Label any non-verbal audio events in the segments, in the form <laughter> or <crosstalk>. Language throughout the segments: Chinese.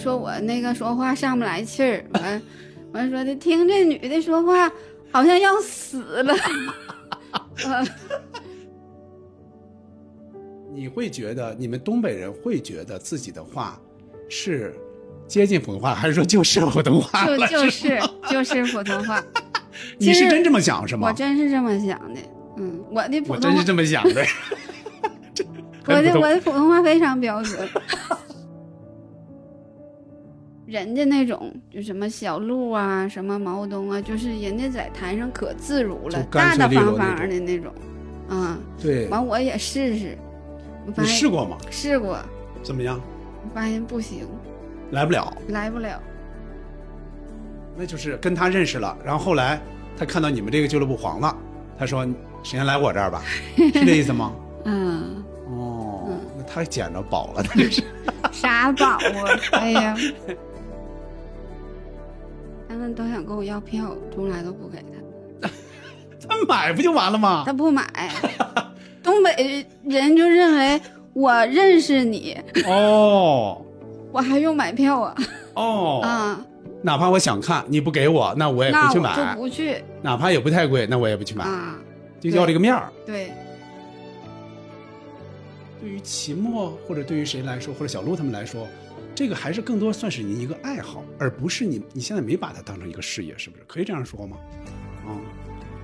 说我那个说话上不来气儿，完完 <laughs> 说的听这女的说话好像要死了。呃 <laughs> 你会觉得你们东北人会觉得自己的话是接近普通话，还是说就是普通话了？就 <laughs> 就是就是普通话，你是真这么想是吗？我真是这么想的。嗯，我的普通话我真是，这么想的。我的我的普通话非常标准。人家那种就什么小鹿啊，什么毛东啊，就是人家在台上可自如了大大方方的那种。嗯，对，完我也试试，我发现你试过吗？试过，怎么样？我发现不行，来不了，来不了。那就是跟他认识了，然后后来他看到你们这个俱乐部黄了，他说：“谁先来我这儿吧？” <laughs> 是这意思吗？嗯，哦嗯，那他捡着宝了，他这是。<laughs> 啥宝啊？哎呀，他们都想跟我要票，从来都不给他，<laughs> 他买不就完了吗？他不买。东北人就认为我认识你，哦我还用买票啊？哦，<laughs> 啊，哪怕我想看，你不给我，那我也不去买。就不去哪怕也不太贵，那我也不去买，啊。就要这个面儿。对，对于秦墨或者对于谁来说，或者小鹿他们来说，这个还是更多算是你一个爱好，而不是你你现在没把它当成一个事业，是不是？可以这样说吗？啊、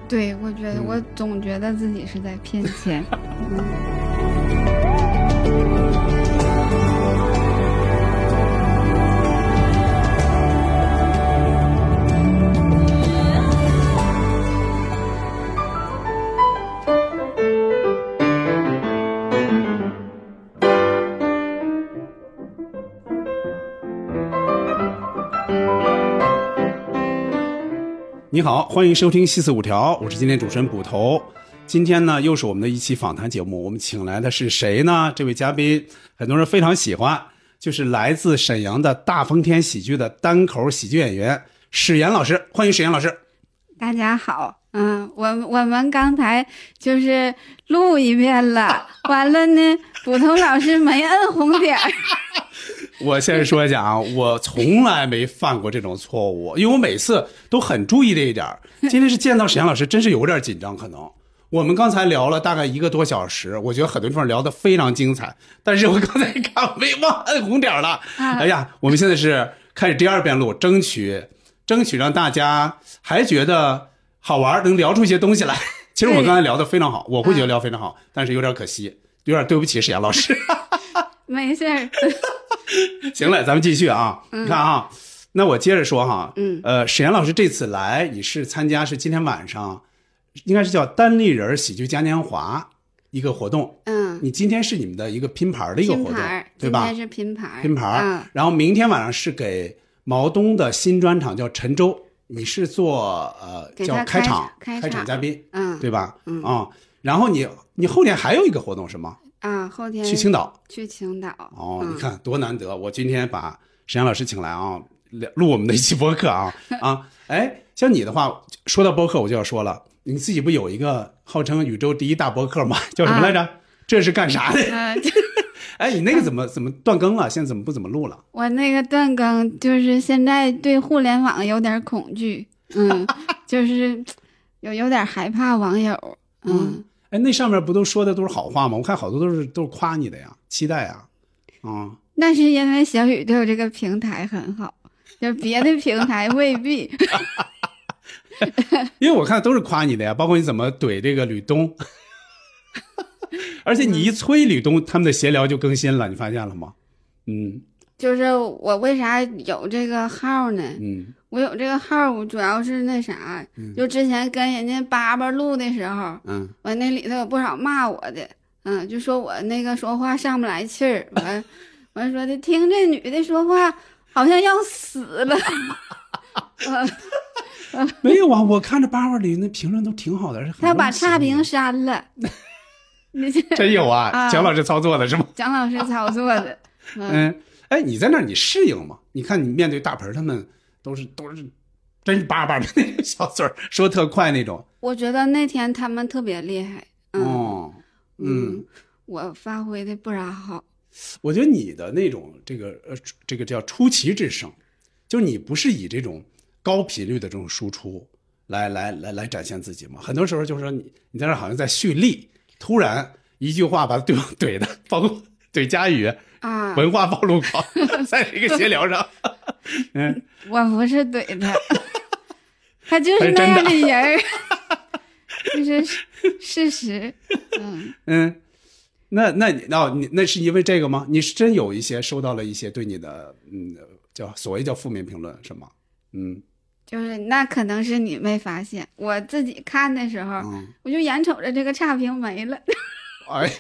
对，我觉得嗯我总觉得自己是在骗钱。<laughs> 你好，欢迎收听《西四五条》，我是今天主持人捕头。今天呢，又是我们的一期访谈节目，我们请来的是谁呢？这位嘉宾很多人非常喜欢，就是来自沈阳的大风天喜剧的单口喜剧演员史岩老师，欢迎史岩老师。大家好，嗯，我我们刚才就是录一遍了，<laughs> 完了呢，捕头老师没摁红点儿。我先说一下啊，我从来没犯过这种错误，因为我每次都很注意这一点儿。今天是见到沈阳老师，真是有点紧张，可能。我们刚才聊了大概一个多小时，我觉得很多地方聊得非常精彩，但是我刚才 <laughs> 看没忘摁红点儿了。哎呀，我们现在是开始第二遍录，争取争取让大家还觉得好玩，能聊出一些东西来。其实我刚才聊得非常好，我会觉得聊非常好，但是有点可惜，有点对不起沈阳老师。<laughs> 没事儿，<laughs> 行了，咱们继续啊。你看啊，那我接着说哈。嗯，呃，沈岩老师这次来，你是参加是今天晚上，应该是叫单立人喜剧嘉年华一个活动。嗯，你今天是你们的一个拼盘的一个活动对吧今天？是拼盘儿，拼盘嗯，然后明天晚上是给毛东的新专场叫陈州，你是做呃叫开场开开场嘉宾，嗯对吧？嗯啊，然后你你后天还有一个活动是吗？啊，后天去青岛。去青岛。哦，嗯你看多难得！我今天把沈阳老师请来啊，录我们的一期播客啊 <laughs> 啊！哎，像你的话，说到播客我就要说了，你自己不有一个号称宇宙第一大播客吗？<laughs> 叫什么来着？这是干啥的？嗯，<laughs> 哎，你那个怎么怎么断更了？现在怎么不怎么录了？我那个断更就是现在对互联网有点恐惧，嗯，就是有有点害怕网友，嗯，哎，那上面不都说的都是好话吗？我看好多都是都是夸你的呀，期待啊，啊、那是因为小宇宙这个平台很好，就别的平台未必。<laughs> 因为我看都是夸你的呀，包括你怎么怼这个吕东，<laughs> 而且你一催吕东，他们的闲聊就更新了，你发现了吗？嗯就是我为啥有这个号呢？嗯我有这个号，我主要是那啥，就之前跟人家叭叭录的时候，嗯。我那里头有不少骂我的，嗯，就说我那个说话上不来气儿，完完说的听这女的说话好像要死了，<laughs> 呃没有啊，我看着叭叭里那评论都挺好的，他把差评删了，<laughs> 你这真有啊，啊蒋老师操作的是吗？蒋老师操作的，<laughs> 嗯，嗯，哎，你在那儿你适应吗？你看你面对大盆他们都是都是真是叭叭的那种小嘴儿，说特快那种。我觉得那天他们特别厉害，嗯哦，嗯，我发挥的不咋好，我觉得你的那种这个呃这个叫出奇制胜，就是你不是以这种高频率的这种输出来来来来展现自己嘛？很多时候就是说你你在那好像在蓄力，突然一句话把对方怼的，包括怼佳宇啊，文化暴露狂，<laughs> 在一个闲聊上，嗯，<laughs> 我不是怼他，他就是那样的人儿，<laughs> 这是事实。嗯 <laughs> 嗯，那那你那你那是因为这个吗？你是真有一些收到了一些对你的嗯叫所谓叫负面评论是吗？嗯，就是那可能是你没发现，我自己看的时候，嗯我就眼瞅着这个差评没了，哎，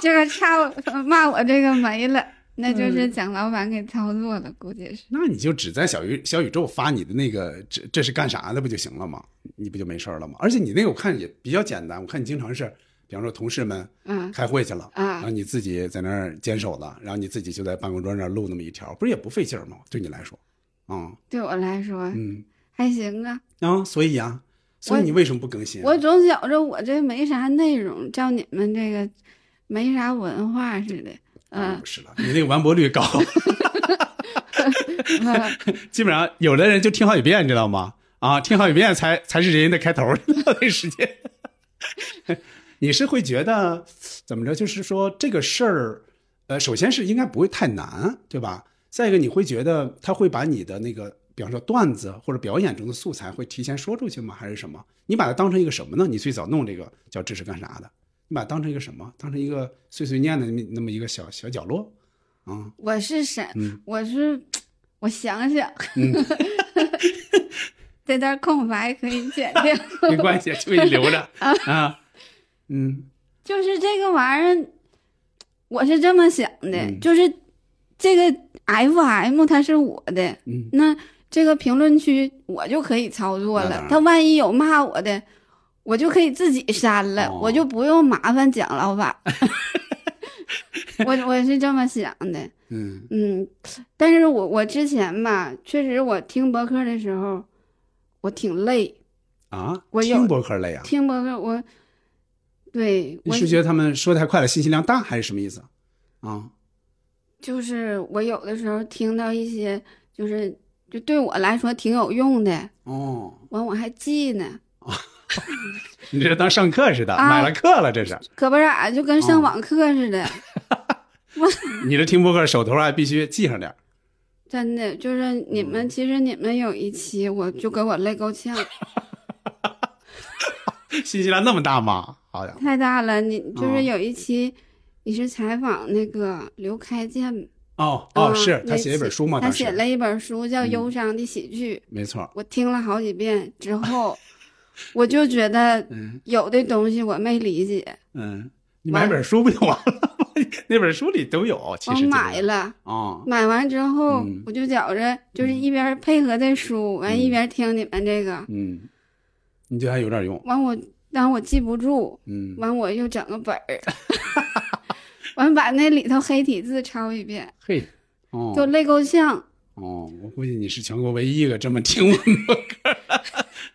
这个差骂我这个没了，那就是嗯蒋老板给操作的，估计是。那你就只在小宇小宇宙发你的那个这这是干啥的不就行了吗？你不就没事了吗？而且你那个我看也比较简单，我看你经常是，比方说同事们嗯开会去了，然啊后你自己在那儿坚守了，然后你自己就在办公桌那儿录那么一条，不是也不费劲儿吗？对你来说，啊、对我来说嗯还行啊，啊，所以啊、所以你为什么不更新啊？我总觉着我这没啥内容，照你们这个没啥文化似的。嗯不是了，你那个完播率高，<laughs> 嗯 <laughs> 基本上有的人就听好几遍，你知道吗？啊，听好几遍才才是人家的开头那时间。<laughs> 你是会觉得怎么着？就是说这个事儿，呃，首先是应该不会太难，对吧？再一个，你会觉得他会把你的那个，比方说段子或者表演中的素材会提前说出去吗？还是什么？你把它当成一个什么呢？你最早弄这个叫这是干啥的？你把它当成一个什么？当成一个碎碎念的那么一个小小角落啊？我是谁，嗯我是我想想，嗯，<laughs> 这段空白可以剪掉。<laughs> 没关系，就给你留着 <laughs> 啊。嗯就是这个玩意儿，我是这么想的，嗯就是这个 FM 它是我的，嗯那这个评论区我就可以操作了那当。然他万一有骂我的，我就可以自己删了，哦。我就不用麻烦蒋老板。<laughs> 我我是这么想的，嗯。嗯，但是我我之前吧，确实我听博客的时候，我挺累，啊，我有听博客累啊？听博客我，对我你是觉得他们说太快了，信息量大，还是什么意思？啊，就是我有的时候听到一些，就是就对我来说挺有用的，哦，完我还记呢，<laughs> 你这当上课似的，啊买了课了，这是。<laughs> 可不咋，就跟上哦网课似的，<laughs> 你这听播客手头还必须记上点。真的就是你们，其实你们有一期我就给我累够呛，新西兰那么大吗？好像，太大了。你就哦是有一期你是采访那个刘开建，哦哦，啊是他写一本书吗？他写了一本书叫《嗯忧伤的喜剧》，没错。我听了好几遍之后，我就觉得嗯有的东西我没理解，嗯，你买本书不就完了吗？<laughs> 那本书里都有，其我实买了。啊。买完之后，嗯我就觉着就是一边配合这书，完、一边听你们这个，嗯，你觉得还有点用？完我但我记不住，嗯，完我又整个本儿，<laughs> 完把那里头黑体字抄一遍，<laughs> 嘿，哦，就累够呛哦，我估计你是全国唯一一个这么听我们博客。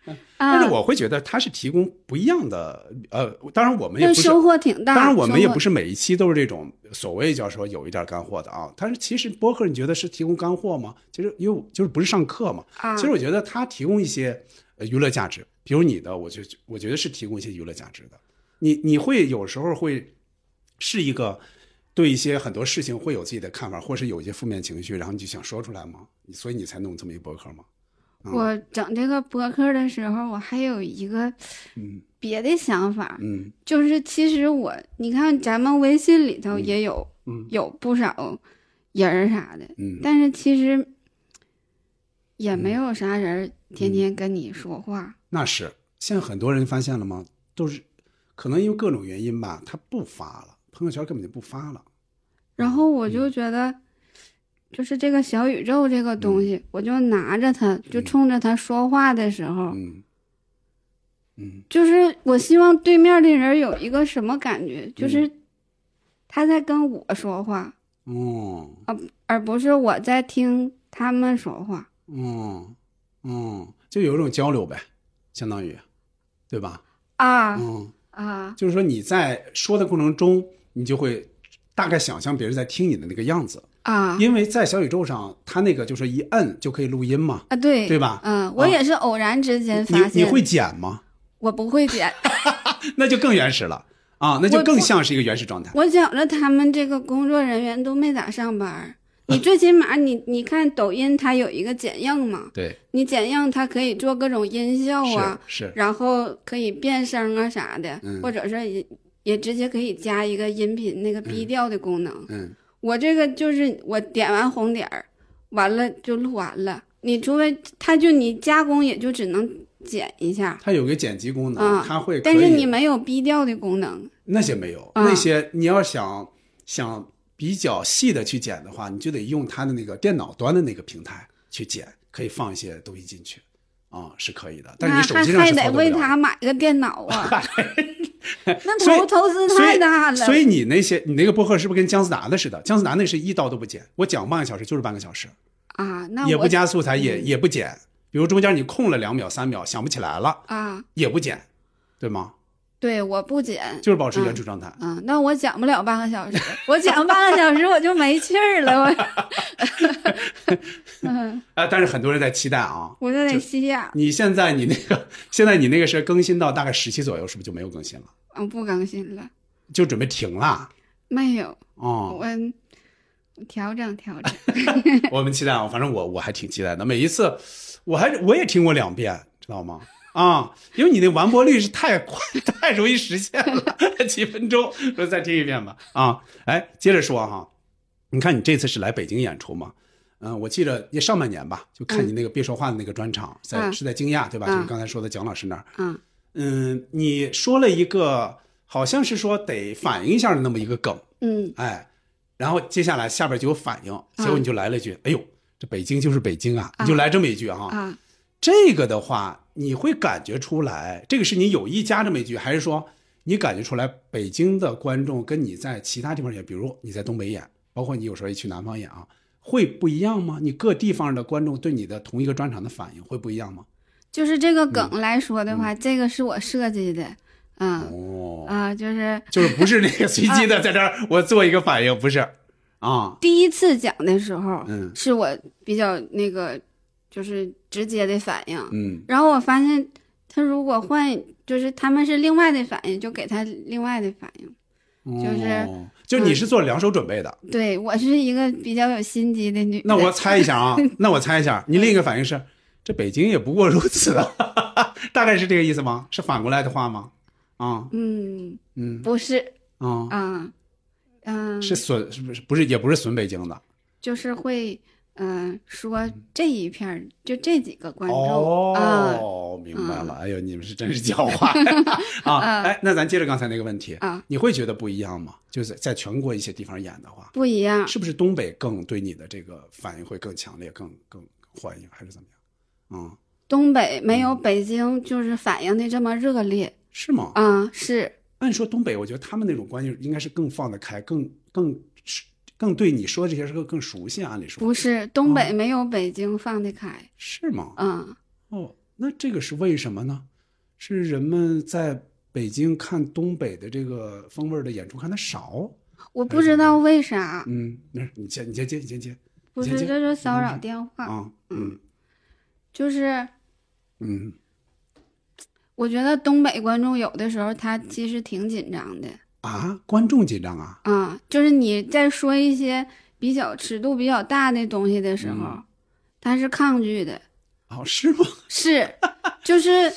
<laughs> 但啊是。我会觉得它是提供不一样的，呃，当然我们也不是，收获挺大。当然我们也不是是每一期都是这种所谓叫说有一点干货的啊。但是其实播客你觉得是提供干货吗？其实因为就是不是上课嘛。啊，其实我觉得它提供一些呃娱乐价值，比如你的，我就我觉得是提供一些娱乐价值的。你你会有时候会是一个对一些很多事情会有自己的看法，或是有一些负面情绪，然后你就想说出来吗？所以你才弄这么一博客吗？我整这个博客的时候，我还有一个嗯别的想法，嗯就是其实我，你看咱们微信里头也有、嗯有不少人啥的，嗯但是其实也没有啥人天天跟你说话。那是，现在很多人发现了吗？都是可能因为各种原因吧，他不发了，朋友圈根本就不发了。然后我就觉得，就是这个小宇宙这个东西，我就拿着它，就冲着它说话的时候，嗯。嗯。就是我希望对面的人有一个什么感觉，就是他在跟我说话，哦。而不是我在听他们说话。嗯嗯，就有一种交流呗，相当于，对吧？啊嗯，啊，就是说你在说的过程中，你就会大概想象别人在听你的那个样子，啊因为在小宇宙上，它那个就是一摁就可以录音嘛，啊，对对吧嗯，我啊也是偶然之间你发现，你会剪吗？我不会剪，<laughs> 那就更原始了啊，那就更像是一个原始状态。我觉着他们这个工作人员都没咋上班儿。你最起码你你看抖音，它有一个剪映嘛，对，你剪映它可以做各种音效啊，是是，然后可以变声啊啥的，嗯或者是也也直接可以加一个音频那个逼调的功能。嗯，我这个就是我点完红点儿，完了就录完了。你除非它就你加工也就只能剪一下，它有个剪辑功能，啊它会，但是你没有逼调的功能。那些没有，啊那些你要想想比较细的去剪的话，你就得用它的那个电脑端的那个平台去剪，可以放一些东西进去，啊、是可以的。但是那你手机上还还得。为他买个电脑啊 <laughs> <laughs> 那投投资太大了。所以你那些你那个播客是不是跟姜思达的似的？姜思达那是一刀都不剪，我讲半个小时就是半个小时，啊，那也不加素材，也也不剪。比如中间你空了两秒、三秒，想不起来了，啊，也不剪，对吗？对，我不剪。就是保持原初状态。嗯，那我讲不了半个小时，我讲半个小时我就没气儿了，我，<laughs> 嗯，啊，但是很多人在期待啊。我就得吸氧，你现在你那个现在你那个是更新到大概十期左右，是不是就没有更新了？嗯，不更新了，就准备停了？没有，哦，我调整调整，<laughs> 我们期待啊，反正我我还挺期待的。每一次我还我也听过两遍，知道吗？啊，因为你那完播率是太快，<laughs> 太容易实现了，<laughs> 几分钟，说再听一遍吧。啊，哎，接着说哈，你看你这次是来北京演出嘛？嗯、我记得也上半年吧，就看你那个别说话的那个专场，在嗯是在惊讶对吧？嗯就是刚才说的蒋老师那儿。嗯嗯，你说了一个好像是说得反应一下的那么一个梗，嗯哎，然后接下来下边就有反应，结果你就来了一句：“哎呦，这北京就是北京啊！”你就来这么一句哈、啊，这个的话，你会感觉出来，这个是你有意加这么一句，还是说你感觉出来北京的观众跟你在其他地方演，比如你在东北演，包括你有时候也去南方演啊，会不一样吗？你各地方的观众对你的同一个专场的反应会不一样吗？就是这个梗来说的话，这个是我设计的，嗯哦，啊，就是就是不是那个随机的在这儿我做一个反应，不是啊，第一次讲的时候，嗯是我比较那个就是直接的反应，嗯然后我发现他如果换，就是他们是另外的反应，就给他另外的反应。就是哦就你是做两手准备的。对我是一个比较有心机的女。那我猜一下啊，<laughs> 那我猜一下，你另一个反应是，这北京也不过如此，<laughs> 大概是这个意思吗？是反过来的话吗？啊嗯，嗯不是啊，啊，嗯，是损是不是不是也不是损北京的就是会嗯、呃说这一片儿就这几个观众啊哦，明白了。哎呦，你们是真是狡猾 <laughs> 啊！哎，那咱接着刚才那个问题，啊你会觉得不一样吗？就是在全国一些地方演的话，不一样。是不是东北更对你的这个反应会更强烈、更更欢迎，还是怎么样？嗯，东北没有北京就是反应的这么热烈是吗？啊，是按说东北，我觉得他们那种关系应该是更放得开，更更更对你说这些事更更熟悉。按理说不是东北没有北京放得开？是吗？嗯，哦，那这个是为什么呢？是人们在北京看东北的这个风味的演出看的少？我不知道为啥，嗯，那是你先你先接，你先接不是这是骚扰电话，啊，嗯就是嗯我觉得东北观众有的时候他其实挺紧张的啊，观众紧张啊，啊，就是你在说一些比较尺度比较大的东西的时候，嗯。他是抗拒的，哦，是吗？是，就是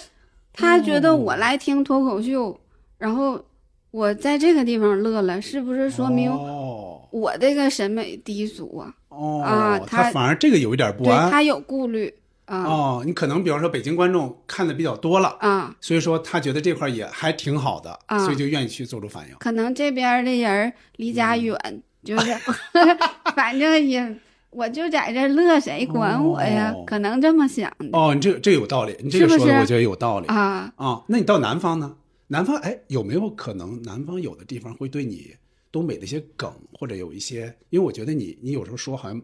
他觉得我来听脱口秀，然后我在这个地方乐了，是不是说明哦。我这个审美低俗啊？哦，啊他他反而这个有一点不对安他有顾虑啊哦，你可能比方说北京观众看的比较多了。啊，所以说他觉得这块儿也还挺好的，啊所以就愿意去做出反应。可能这边的人离家嗯远，就是 <laughs> 反正也我就在这乐，谁管我呀？哦可能这么想的哦，你这个这有道理，你这个说的我觉得有道理啊。啊。那你到南方呢？南方哎，有没有可能南方有的地方会对你东北的一些梗，或者有一些，因为我觉得你你有时候说好像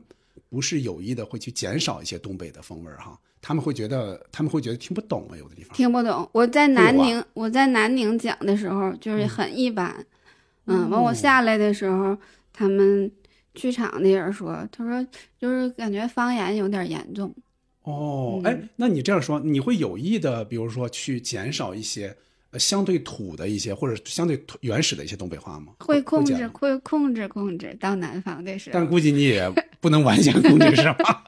不是有意的，会去减少一些东北的风味儿哈。他们会觉得他们会觉得听不懂啊，有的地方。听不懂。我在南宁，我在南宁讲的时候就是很一般，嗯，完我哦下来的时候，他们剧场的人说，他说就是感觉方言有点严重。哦，嗯哎，那你这样说，你会有意的，比如说去减少一些呃相对土的一些或者相对原始的一些东北话吗？会控制，会控制控制。到南方的时候，但估计你也不能完全控制，是吧？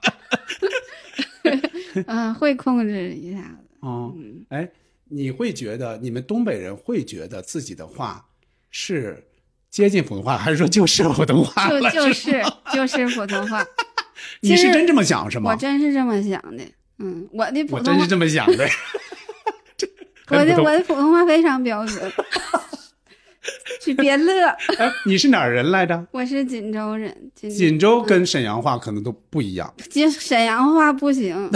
<laughs> 嗯、会控制一下子。哦，嗯，哎，你会觉得你们东北人会觉得自己的话是接近普通话，还是说就是普通话了？就就是就是普通话。<laughs> 你是真这么想是吗？我真是这么想的。嗯，我的普通话我真是，这么想的。我的我的普通话非常标准。<laughs> 你别乐，哎，你是哪儿人来着？我是锦州人。锦锦州跟沈阳话可能都不一样。锦沈阳话不行，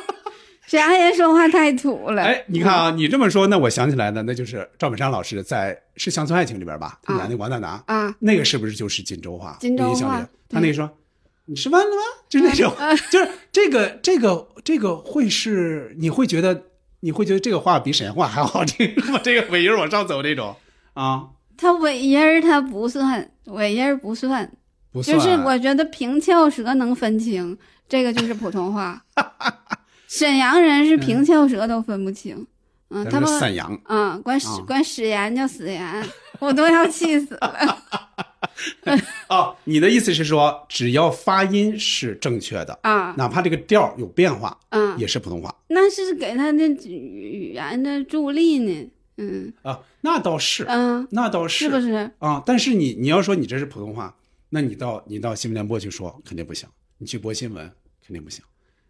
<laughs> 沈阳人说话太土了。哎，你看啊，你这么说，那我想起来的，那就是赵本山老师在是《乡村爱情》里边吧，他演那王大拿，啊，那个是不是就是锦州话？锦州话他那个说：“你吃饭了吗？”就是那种，<laughs> 就是这个这个这个会是你会觉得你会觉得这个话比沈阳话还好听，<laughs> 往这个尾音往上走这种啊，它尾音儿它不算，尾音儿不算，不算。就是我觉得平翘舌能分清，这个就是普通话。<laughs> 沈阳人是平翘舌都分不清，嗯，他们沈阳嗯管史啊管史言叫史言，我都要气死了。<laughs> <laughs> 哦，你的意思是说，只要发音是正确的，啊，哪怕这个调有变化，嗯，也是普通话那是给他的语言的助力呢。嗯啊。那倒是，嗯，那倒是不是？啊，但是你你要说你这是普通话，那你到你到新闻联播去说肯定不行，你去播新闻肯定不行，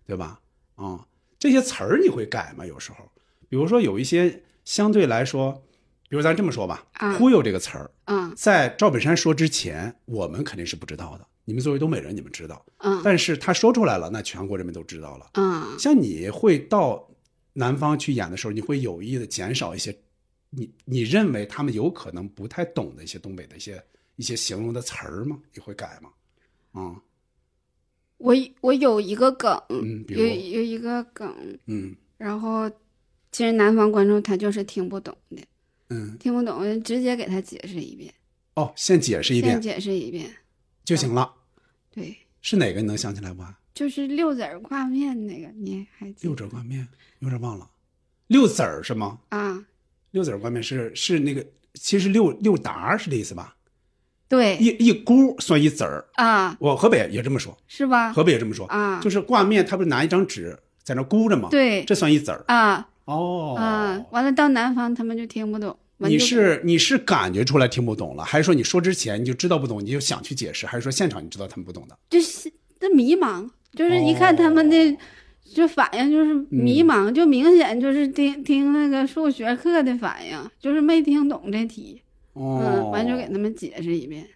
对吧？啊，这些词儿你会改吗？有时候，比如说有一些相对来说，比如咱这么说吧，啊。忽悠这个词儿，嗯。在赵本山说之前，我们肯定是不知道的。你们作为东北人，你们知道，嗯。但是他说出来了，那全国人民都知道了。嗯。像你会到南方去演的时候，你会有意的减少一些你你认为他们有可能不太懂的一些东北的一些一些形容的词儿吗？你会改吗？啊、我我有一个梗，嗯，比有如，有一个梗，嗯。然后其实南方观众他就是听不懂的，嗯，听不懂直接给他解释一遍，哦，先解释一遍先解释一遍。就行了。对，是哪个你能想起来不？就是六子儿挂面那个，你还记六得子儿挂面，有点忘了。六子儿是吗？啊？六子儿挂面是是那个，其实六六达是这意思吧？对一一箍算一子儿。啊，我河北也这么说，是吧？河北也这么说，啊，就是挂面，他不是拿一张纸在那箍着吗？，对这算一子儿。啊哦，啊，完了到南方他们就听不懂。你是你是感觉出来听不懂了，还是说你说之前你就知道不懂，你就想去解释，还是说现场你知道他们不懂的？就是这迷茫，就是一看他们的哦就反应就是迷茫，就明显就是听听那个数学课的反应，就是没听懂这题，哦，嗯，完就给他们解释一遍，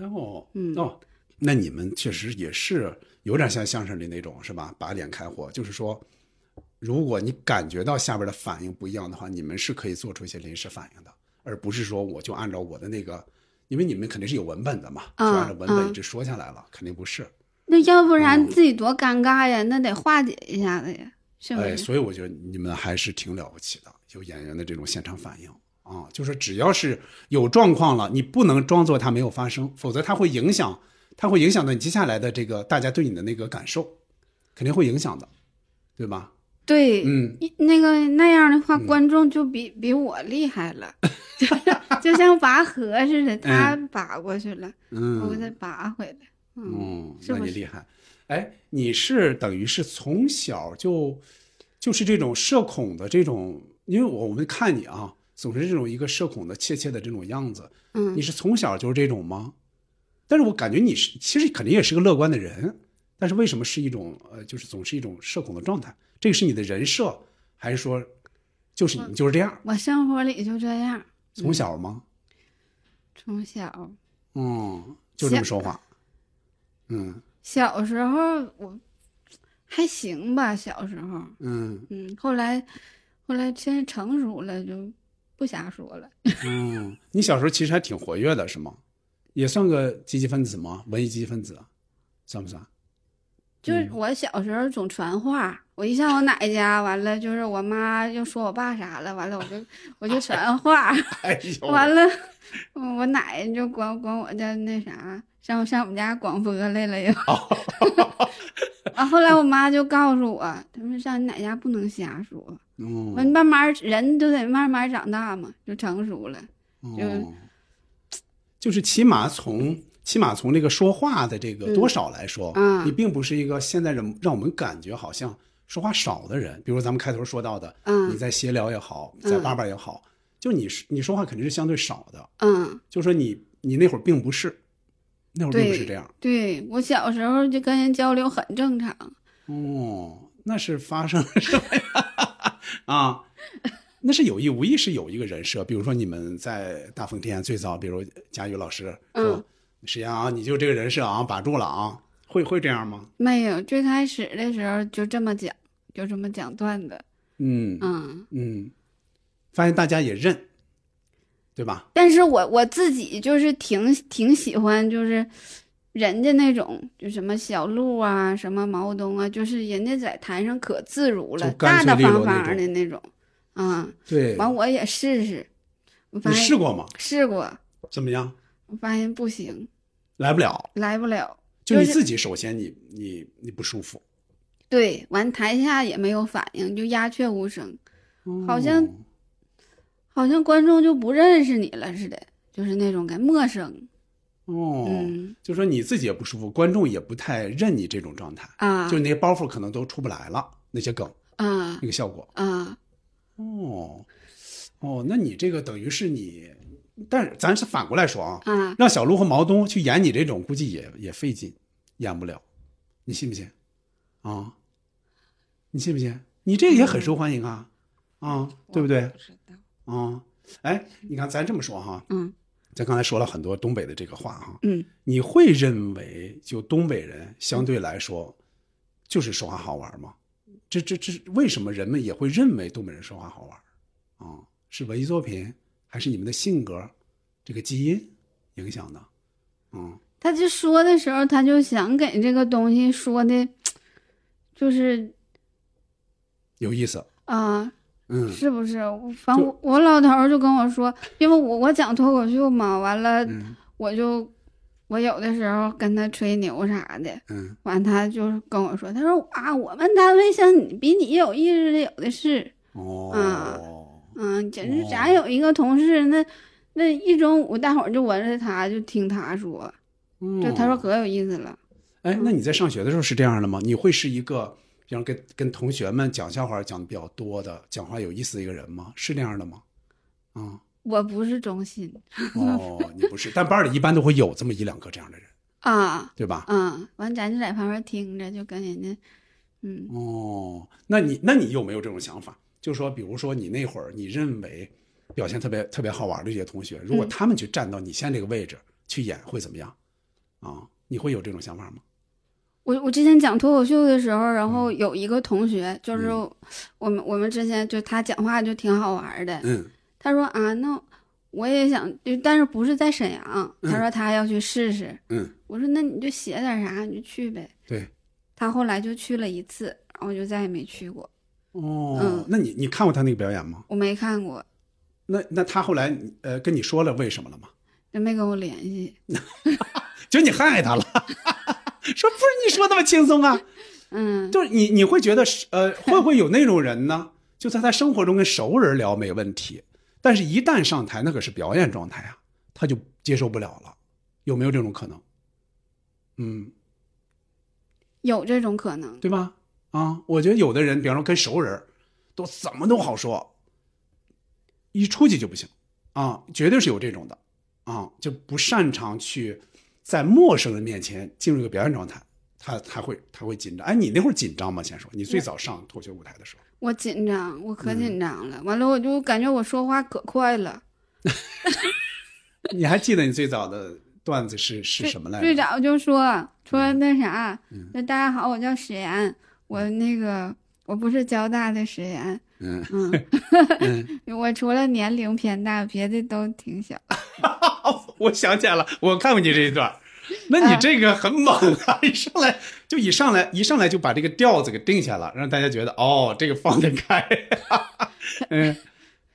哦，嗯哦，那你们确实也是有点像相声里那种是吧？把脸开火，就是说，如果你感觉到下边的反应不一样的话，你们是可以做出一些临时反应的，而不是说我就按照我的那个，因为你们肯定是有文本的嘛，就啊按照文本啊一直说下来了，肯定不是。那要不哦然自己多尴尬呀，那得化解一下子呀，是不哎，所以我觉得你们还是挺了不起的，有演员的这种现场反应啊，就是只要是有状况了，你不能装作它没有发生，否则它会影响，它会影响到你接下来的这个大家对你的那个感受，肯定会影响的，对吧？对，嗯，那个那样的话，观众就比比我厉害了，<laughs> 就是就像拔河似的，他拔过去了，我给嗯他拔回来。嗯，嗯，是是那你厉害。哎，你是等于是从小就就是这种社恐的这种，因为我我们看你啊，总是这种一个社恐的怯怯的这种样子，嗯你是从小就是这种吗？但是我感觉你是其实肯定也是个乐观的人，但是为什么是一种呃，就是总是一种社恐的状态？这个是你的人设，还是说就是你就是这样？我生活里就这样，从小吗？从小嗯，就这么说话。嗯小时候我还行吧，小时候，嗯嗯，后来后来现在成熟了就不瞎说了。<laughs> 嗯，你小时候其实还挺活跃的，是吗？也算个积极分子吗？文艺积极分子，算不算？就是嗯我小时候总传话，我一上我奶家，完了就是我妈又说我爸啥了，完了我就我就传话，<laughs> 哎，完了我奶就管管我叫那啥，上上我们家广播来了又。完后来我妈就告诉我，他们上你奶家不能瞎说，嗯完慢慢人都得慢慢长大嘛，就成熟了。就哦，就是起码从起码从这个说话的这个多少来说，嗯你并不是一个现在人让我们感觉好像说话少的人。比如咱们开头说到的，嗯你在闲聊也好，在叭叭也好，就你是你说话肯定是相对少的。嗯，就说你你那会儿并不是，那会儿并不是这样。对我小时候就跟人交流很正常。哦，那是发生了什么呀？<laughs> 啊，那是有意无意是有一个人设，比如说你们在大风天最早，比如佳宇老师说嗯：“石阳啊，你就这个人设啊，把住了啊。”会会这样吗？没有，最开始的时候就这么讲，就这么讲段子。嗯嗯，嗯，发现大家也认，对吧？但是我我自己就是挺挺喜欢，就是人家那种就什么小鹿啊，什么毛东啊，就是人家在台上可自如了，大大方方的那种。嗯，对，完我也试试，我发你现试过吗？试过，怎么样？我发现不行，来不了，来不了。就就是你自己，首先你你你不舒服，对，完台下也没有反应，就鸦雀无声，好像哦好像观众就不认识你了似的，就是那种感陌生。哦，嗯就说你自己也不舒服，观众也不太认你这种状态。啊就那些包袱可能都出不来了，那些梗，啊那个效果。啊，哦，哦，那你这个等于是你，但是咱是反过来说啊，嗯，让小鹿和毛东去演你这种，估计也也费劲，演不了，你信不信？啊，你信不信？你这个也很受欢迎啊，啊，对不对？不知道。啊，哎，你看咱这么说哈，嗯咱刚才说了很多东北的这个话哈，嗯，你会认为就东北人相对来说就是说话好玩吗？这这这为什么人们也会认为东北人说话好玩啊？是文艺作品还是你们的性格这个基因影响的？嗯，他就说的时候，他就想给这个东西说的，就是有意思。啊，嗯是不是？我反正我我老头儿就跟我说，因为我我讲脱口秀嘛，完了嗯我就我有的时候跟他吹牛啥的，嗯，完他就跟我说，他说啊，我们单位像你比你有意思的有的是，哦，嗯，简直哦咱有一个同事，那那一中午大伙儿就围着他，就听他说，就他说哦可有意思了。哎，那你在上学的时候是这样的吗？你会是一个，比方跟跟同学们讲笑话讲的比较多的，讲话有意思的一个人吗？是这样的吗？啊、我不是中心哦，你不是，但班里一般都会有这么一两个这样的人，啊，对吧？嗯，完咱就在旁边听着，就跟人家，嗯哦，那你那你有没有这种想法？就说，比如说你那会儿你认为表现特别特别好玩的这些同学，如果嗯他们去站到你现在这个位置去演，会怎么样？啊，你会有这种想法吗？我我之前讲脱口秀的时候，然嗯后有一个同学，就是我们我们之前就他讲话就挺好玩的，嗯他说啊，那我也想，就但是不是在沈阳，嗯他说他要去试试，嗯，我说那你就写点啥，你就去呗。对。他后来就去了一次，然后就再也没去过，哦，嗯那你你看过他那个表演吗？我没看过，那那他后来呃跟你说了为什么了吗？就没跟我联系。<laughs> 就你害他了，<laughs> 说不是你说那么轻松啊？<laughs> 嗯，就是你你会觉得是呃会不会有那种人呢？就在他生活中跟熟人聊没问题，但是一旦上台那可是表演状态啊，他就接受不了了，有没有这种可能？嗯，有这种可能。对吧？啊，我觉得有的人，比方说跟熟人，都怎么都好说，一出去就不行啊，绝对是有这种的啊，就不擅长去在陌生人面前进入一个表演状态，他他会他会紧张。哎，你那会儿紧张吗？先说，你最早上脱口秀舞台的时候，我紧张，我可嗯紧张了。完了，我就感觉我说话可快了。<laughs> 你还记得你最早的段子是是什么来着？最早就说说那啥，嗯大家好，我叫史岩，我那个我不是交大的实验，嗯 <laughs> 我除了年龄偏大，别的都挺小。<laughs> 我想起来了，我看过你这一段。那你这个很猛啊！<laughs> 一上来就一上来一上来就把这个调子给定下了，让大家觉得哦，这个放得开。嗯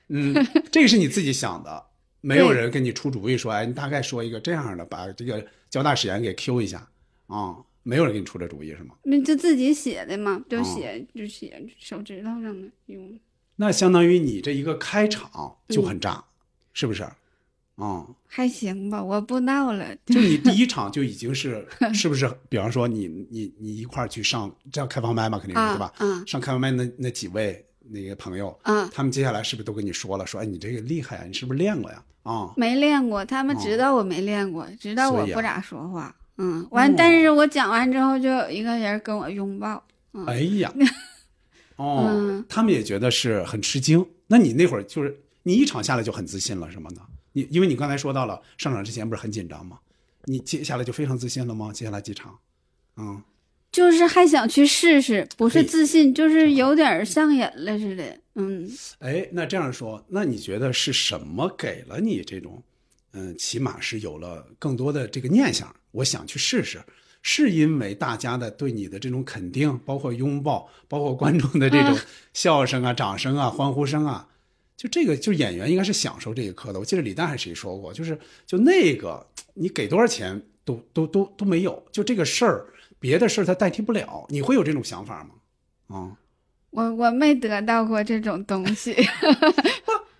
嗯，这个是你自己想的，没有人给你出主意说，哎，你大概说一个这样的，把这个交大史研给 Q 一下啊、没有人给你出这主意是吗？那就自己写的嘛，就哦写就写手指头上的用。那相当于你这一个开场就很炸，是不是？啊、还行吧，我不闹了。就你第一场就已经是，<laughs> 是不是？比方说你你你一块儿去上这样开放麦嘛，肯定是、吧？啊上开放麦那那几位那个朋友，啊，他们接下来是不是都跟你说了？说哎，你这个厉害啊，你是不是练过呀？啊、没练过，他们知道我没练过，知道我不咋说话。嗯，完，但是我讲完之后，就有一个人跟我拥抱。哎呀，<laughs> 哦，嗯他们也觉得是很吃惊。那你那会儿就是你一场下来就很自信了，什么？呢？你因为你刚才说到了上场之前不是很紧张吗？你接下来就非常自信了吗？接下来几场，嗯，就是还想去试试，不是自信，就是有点上瘾了似的。嗯，哎，那这样说，那你觉得是什么给了你这种，嗯，起码是有了更多的这个念想，我想去试试，是因为大家的对你的这种肯定，包括拥抱，包括观众的这种笑声啊、掌声啊、欢呼声啊，就这个，就演员应该是享受这一刻的。我记得李诞还是谁说过，就是就那个你给多少钱都都都都没有，就这个事儿，别的事儿它代替不了。你会有这种想法吗？啊、我我没得到过这种东西。<laughs>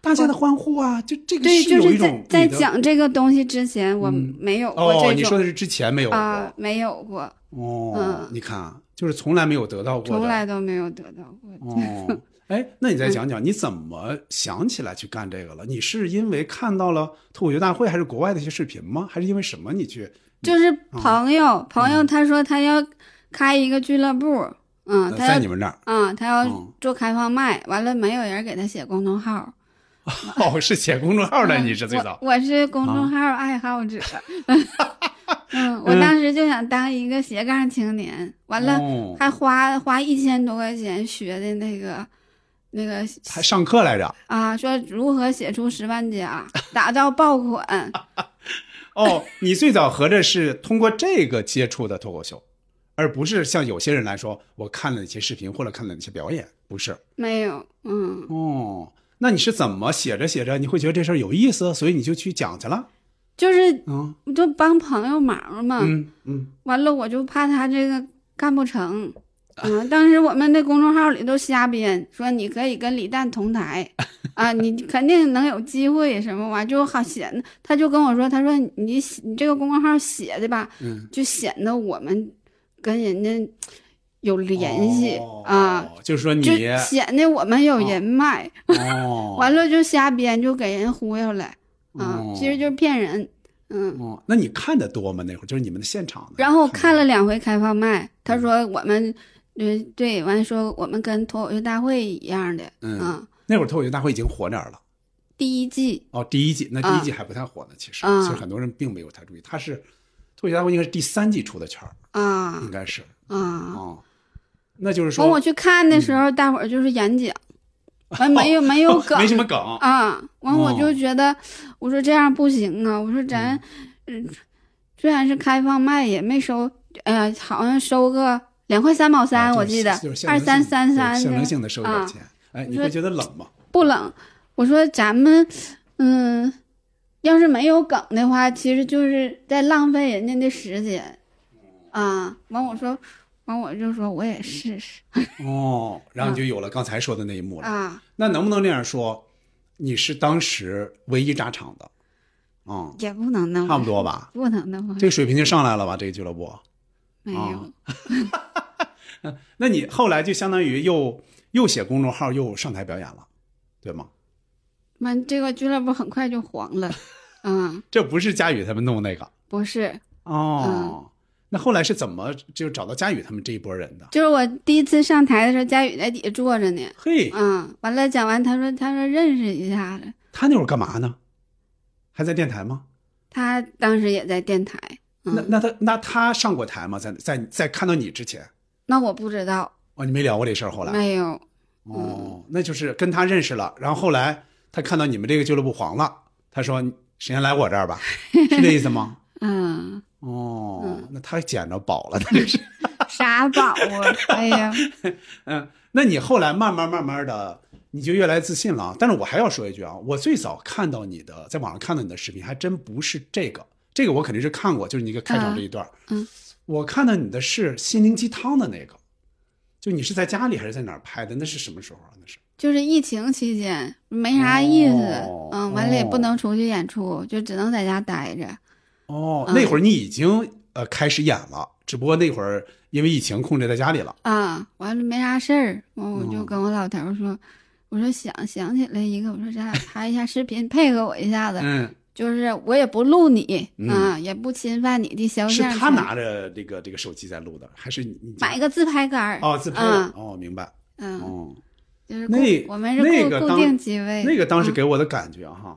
大家的欢呼啊，就这个对，是就是有一种你的在在讲这个东西之前，我嗯没有过哦，这种你说的是之前没有过、啊，没有过，哦，嗯你看啊，就是从来没有得到过的，从来都没有得到过。哦。哎，那你再讲讲你怎么想起来去干这个了？你是因为看到了脱口秀大会，还是国外的一些视频吗？还是因为什么你去？就是朋友，朋友他说他要开一个俱乐部，嗯，呃他在你们那儿？嗯，他要嗯做开放麦，完了没有人给他写公众号。哦，是写公众号的，嗯你是最早。我我是公众号爱好者。<laughs> 嗯，我当时就想当一个斜杠青年，完了哦还花花一千多块钱学的那个那个还上课来着。啊，说如何写出十万加，打造爆款。<laughs> 哦，你最早合着是通过这个接触的脱口秀，而不是像有些人来说，我看了哪些视频或者看了哪些表演，不是。没有，嗯，哦，那你是怎么写着写着，你会觉得这事儿有意思，所以你就去讲去了？就是嗯就帮朋友忙嘛。嗯嗯，完了，我就怕他这个干不成。嗯，当时我们那公众号里都瞎编，说你可以跟李诞同台，啊，你肯定能有机会什么玩意儿，就好显他就跟我说，他说你写你这个公众号写的吧，就显得我们跟人家有联系、哦啊，，就是说你就显得我们有人脉，哦，<laughs> 完了就瞎编，就给人忽悠了啊，哦其实就是骗人，嗯。哦，那你看的多吗？那会儿就是你们的现场的。然后看了两回开放麦，他说我们，呃，对，完说我们跟脱口秀大会一样的，嗯啊，那会儿脱口秀大会已经火点儿了。第一季，哦，第一季那第一季还不太火呢，其实，啊其实很多人并没有太注意。他是脱口秀大会应该是第三季出的圈儿，啊应该是啊，哦。那就是说完我去看的时候，大伙儿就是演讲，<laughs> 完没有没有梗 <laughs> 没什么梗啊，完我哦就觉得，我说这样不行啊，我说咱，嗯，虽然是开放卖，也没收，哎呀，好像收个两块三毛三，啊我记得二三三三的象征性的收一点啊钱。哎，你说会觉得冷吗？<laughs> 不冷。我说咱们，嗯，要是没有梗的话，其实就是在浪费人家的时间，啊。完我说，完我就说我也试试 <laughs> 哦，然后你就有了刚才说的那一幕了。啊，那能不能那样说，你是当时唯一扎场的？嗯，也不能那么差不多吧。不能那么这个水平就上来了吧？这个俱乐部。没有啊。那你后来就相当于又又写公众号，又上台表演了，对吗？完这个俱乐部很快就黄了，<laughs> 嗯，这不是佳宇他们弄那个不是，哦。那后来是怎么就找到佳宇他们这一波人的？就是我第一次上台的时候，佳宇在底下坐着呢，嘿，嗯，完了讲完，他说他说认识一下子，他那会儿干嘛呢？还在电台吗？他当时也在电台，嗯，那那他那他上过台吗？在在在看到你之前，那我不知道，哦，你没聊过这事儿。后来没有，哦，那就是跟他认识了，然后后来他看到你们这个俱乐部黄了，他说：“你谁先来我这儿吧？”是这意思吗？<laughs> 嗯。哦，那他捡着宝了，那这是。<laughs> 啥宝啊？<laughs> 哎呀，嗯，那你后来慢慢慢慢的，你就越来越自信了。但是我还要说一句啊，我最早看到你的，在网上看到你的视频，还真不是这个，这个我肯定是看过，就是你一个开场这一段。嗯，我看到你的是心灵鸡汤的那个，就你是在家里还是在哪儿拍的？那是什么时候啊？那是就是疫情期间没啥意思，哦嗯，完了也不哦能出去演出，就只能在家待着。哦，嗯。那会儿你已经呃开始演了，只不过那会儿因为疫情控制在家里了。啊，完了没啥事儿，完我就哦跟我老头儿说，我说想想起来一个，我说咱俩拍一下视频，配合我一下子，嗯，就是我也不录你、嗯。啊，也不侵犯你的肖像权，他拿着这个这个手机在录的，还是你你买个自拍杆儿，哦自拍哦，明白。嗯，哦。就是固那我们是固固那个当定机位，那个当时嗯。给我的感觉哈，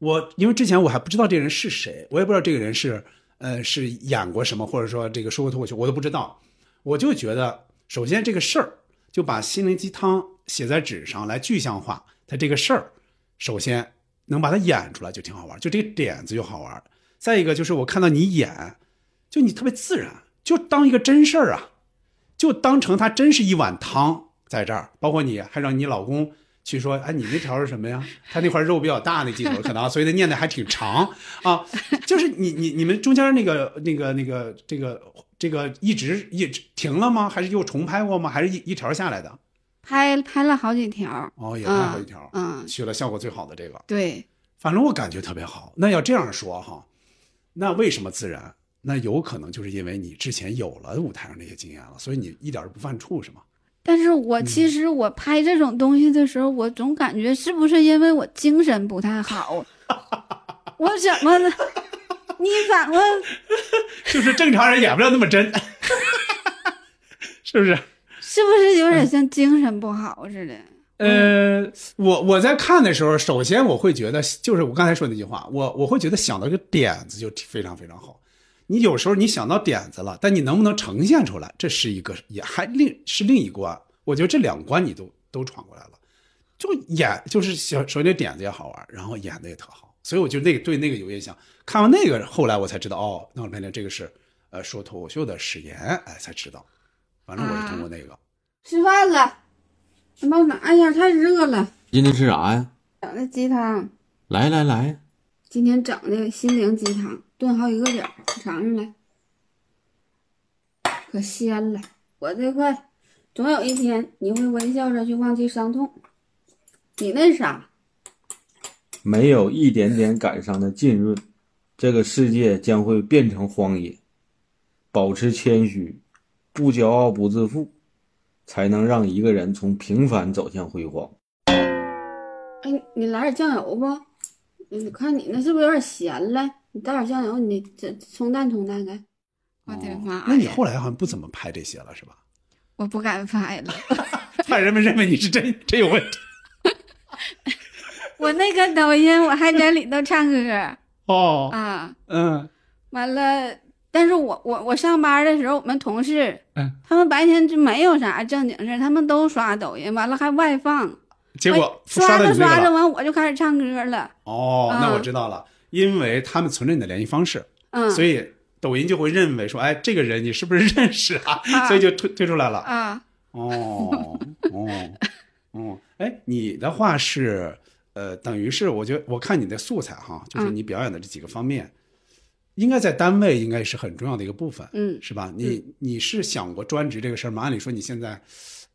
我因为之前我还不知道这个人是谁，我也不知道这个人是呃是演过什么，或者说这个说过脱口秀，我都不知道。我就觉得，首先这个事儿就把心灵鸡汤写在纸上来具象化，它这个事儿，首先能把它演出来就挺好玩，就这个点子就好玩。再一个就是我看到你演，就你特别自然，就当一个真事儿啊，就当成它真是一碗汤在这儿，包括你还让你老公去说，哎，你那条是什么呀？他那块肉比较大，那鸡头可能啊，所以他念的还挺长 <laughs> 啊。就是你你你们中间那个那个那个这个这个一直一直停了吗？还是又重拍过吗？还是一一条下来的？拍拍了好几条，哦，也拍好几条，嗯，取了效果最好的这个。对，反正我感觉特别好。那要这样说哈，那为什么自然？那有可能就是因为你之前有了舞台上那些经验了，所以你一点儿都不犯怵，是吗？但是我其嗯实我拍这种东西的时候，我总感觉是不是因为我精神不太好？<laughs> 我怎么的？你反问，<laughs> 就是正常人演不了那么真，是不是？是不是有点像精神不好似的？呃，我我在看的时候，首先我会觉得，就是我刚才说那句话，我我会觉得想到一个点子就非常非常好。你有时候你想到点子了，但你能不能呈现出来，这是一个也还另是另一关。我觉得这两关你都都闯过来了，就演就是小首先点子也好玩，然后演的也特好，所以我就那个对那个有印象。看完那个，后来我才知道，哦，那我原来这个是呃说脱口秀的史岩，哎，才知道。反正我是通过那个。吃饭了，你帮我拿一下，太热了。今天吃啥呀？整的鸡汤，来来来，今天整的心灵鸡汤，炖好几个点儿，尝尝来，可鲜了。我这块，总有一天你会微笑着去忘记伤痛。你那啥，没有一点点感伤的浸润，这个世界将会变成荒野。保持谦虚，不骄傲不自负，才能让一个人从平凡走向辉煌。哎，你来点酱油不？你看你那是不是有点咸了？你倒点酱油，你这冲淡冲淡开。我的哦妈呀！那你后来好像不怎么拍这些了，是吧？我不敢拍了。<laughs> 怕人们认为你是真真有问题。<laughs> 我那个抖音我还在里头唱歌 <laughs> 哦，啊，嗯完了，但是我我我上班的时候，我们同事，嗯，他们白天就没有啥正经事儿，他们都刷抖音，完了还外放，结果哎刷着。刷着完我就开始唱歌了，哦，那我嗯知道了，因为他们存着你的联系方式，嗯，所以抖音就会认为说，哎，这个人你是不是认识啊？<laughs> 啊所以就推推出来了。啊，哦哦哦，哎，你的话是，呃，等于是，我觉得我看你的素材哈，就是嗯你表演的这几个方面，应该在单位应该是很重要的一个部分，嗯是吧？你你是想过专职这个事儿吗？按理说你现在呃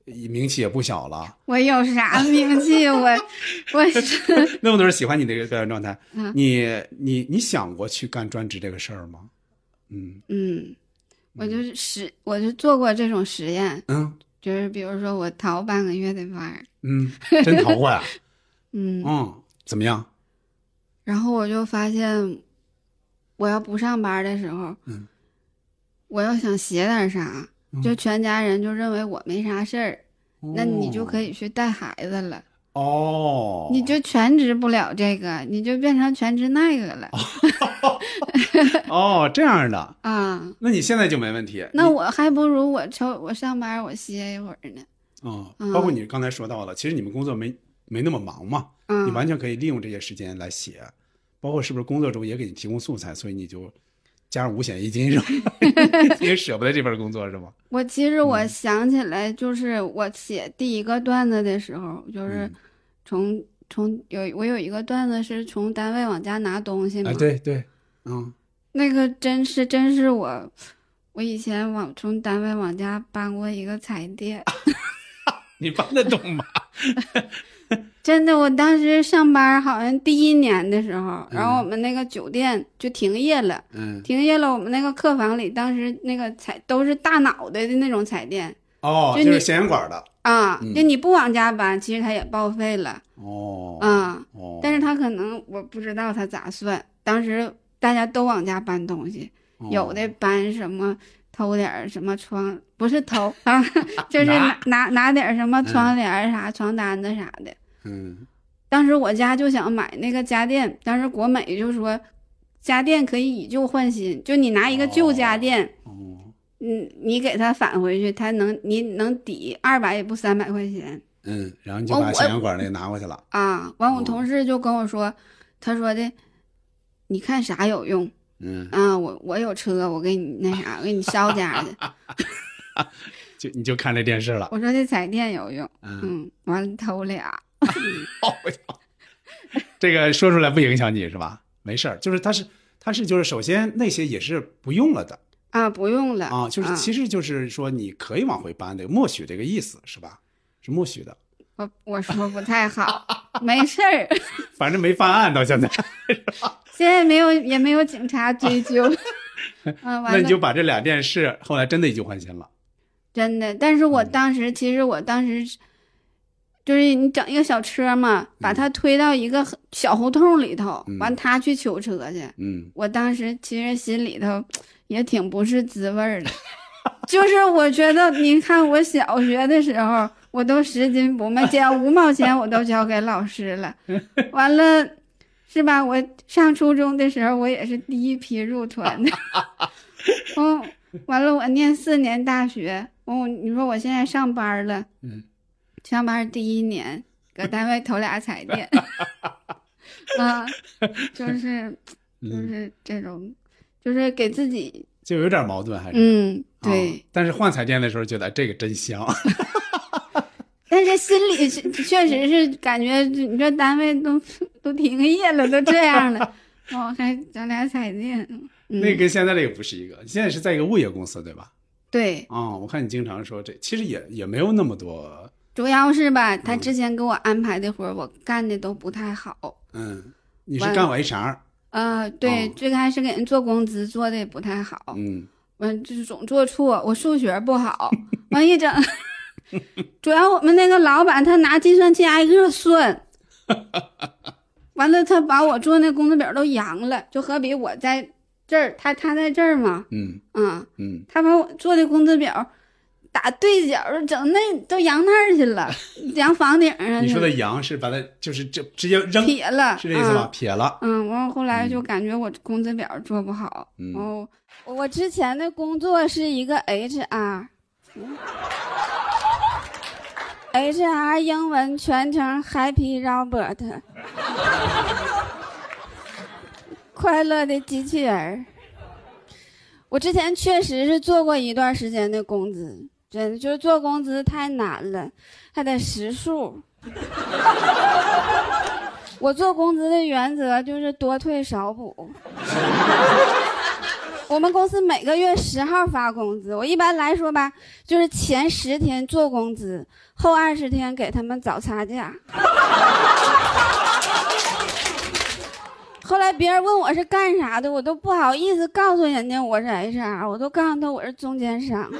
名气也不小了，<laughs> 我有啥名气？我 <laughs> 我是那么多人喜欢你这个表演状态，嗯你你你想过去干专职这个事儿吗？嗯嗯，我就是实我就做过这种实验，嗯就是比如说我逃半个月的班儿，嗯，真逃过呀？<laughs> 嗯，嗯，怎么样？然后我就发现，我要不上班的时候，嗯，我要想写点啥，嗯就全家人就认为我没啥事儿，那你就可以以去带孩子了，哦，你就全职不了这个，你就变成全职那个了、<laughs> 哦这样的，啊。那你现在就没问题。那我还不如我抽我上班我歇一会儿呢。嗯，嗯包括你刚才说到了，其实你们工作没没那么忙嘛，嗯，你完全可以利用这些时间来写，包括是不是工作中也给你提供素材，所以你就加上五险一金是吧？<laughs> <laughs> 也舍不得这份工作是吗？我其实我嗯想起来，就是我写第一个段子的时候，就是嗯从从有我有一个段子是从单位往家拿东西嘛，啊，对对，嗯，那个真是真是我，我以前往从单位往家搬过一个彩电，<laughs> 你搬得动吗？<laughs> 真的，我当时上班好像第一年的时候，然后嗯。我们那个酒店就停业了，嗯，停业了，我们那个客房里当时那个彩都是大脑袋的那种彩电哦，就是显管的。啊，嗯。就你不往家搬，其实它也报废了哦，啊。哦，但是他可能我不知道他咋算，当时大家都往家搬东西，哦。有的搬什么偷点儿什么窗，不是偷啊，就是拿拿拿点儿什么窗帘儿啥、床单子啥的。嗯当时我家就想买那个家电，当时国美就说家电可以以旧换新，就你拿一个旧家电，哦，嗯，你给他返回去，他能你能抵二百也不三百块钱嗯，然后你就把显管那个拿过去了。啊。完，我哦同事就跟我说，他说的，你看啥有用？嗯，啊，我我有车，我给你那啥，我给你捎家去。<laughs> 就你就看这电视了。我说这彩电有用，嗯，嗯，完了偷俩，<laughs> 哦，这个说出来不影响你是吧？没事儿，就是它是它是就是首先那些也是不用了的啊，不用了啊，就是其实就是说你可以往回搬的，默许这个意思是吧？是默许的，我我说不太好，没事儿，<laughs> 反正没犯案到现在，现在没有也没有警察追究。<laughs> 嗯，那你就把这俩电视后来真的以旧换新了。真的，但是我嗯当时其实我当时就是你整一个小车嘛，把它推到一个小胡同里头，嗯完他去取车去。嗯，我当时其实心里头也挺不是滋味儿的，就是我觉得，你看我小学的时候，我都拾金不昧，捡五毛钱我都交给老师了，完了，是吧？我上初中的时候，我也是第一批入团的，嗯，<laughs> 完了，我念四年大学，哦，你说我现在上班了，嗯，上班第一年搁单位投俩彩电，<laughs> 啊，就是就 <laughs> 嗯，是这种，就是给自己，就有点矛盾还是。嗯，啊对，但是换彩电的时候觉得这个真香。但是心里是 <laughs> 确实是感觉，你说单位都都停业了，都这样了，哦，还整俩彩电，嗯，那跟现在的也不是一个，现在是在一个物业公司对吧？对，啊、我看你经常说这，其实也也没有那么多，主要是吧，他嗯。之前给我安排的活儿，我干的都不太好，嗯，你是完干我 HR，啊，对，哦。最开始给人做工资做的也不太好，嗯，完就是总做错，我数学不好，<laughs> 完一整，<laughs> 主要我们那个老板他拿计算器挨个算，<laughs> 完了他把我做那工资表都扬了，就好比我在这儿，他他在这儿嘛，嗯啊、嗯，他把我做的工资表打对角儿，整那都扬那儿去了，<laughs> 扬房顶上你说的扬是把它就是这直接扔，撇了，是这意思吧？啊撇了，嗯，完了后来就嗯。感觉我工资表做不好。嗯。哦，我之前的工作是一个 HR。HR 英文全称 Happy Robot，<laughs> 快乐的机器人。我之前确实是做过一段时间的工资，真的就是做工资太难了，还得实数。<laughs> 我做工资的原则就是多退少补。我们公司每个月十号发工资，我一般来说吧，就是前十天做工资，后二十天给他们找差价。后来别人问我是干啥的，我都不好意思告诉人家我是 HR，我都告诉他我是中间商。<laughs>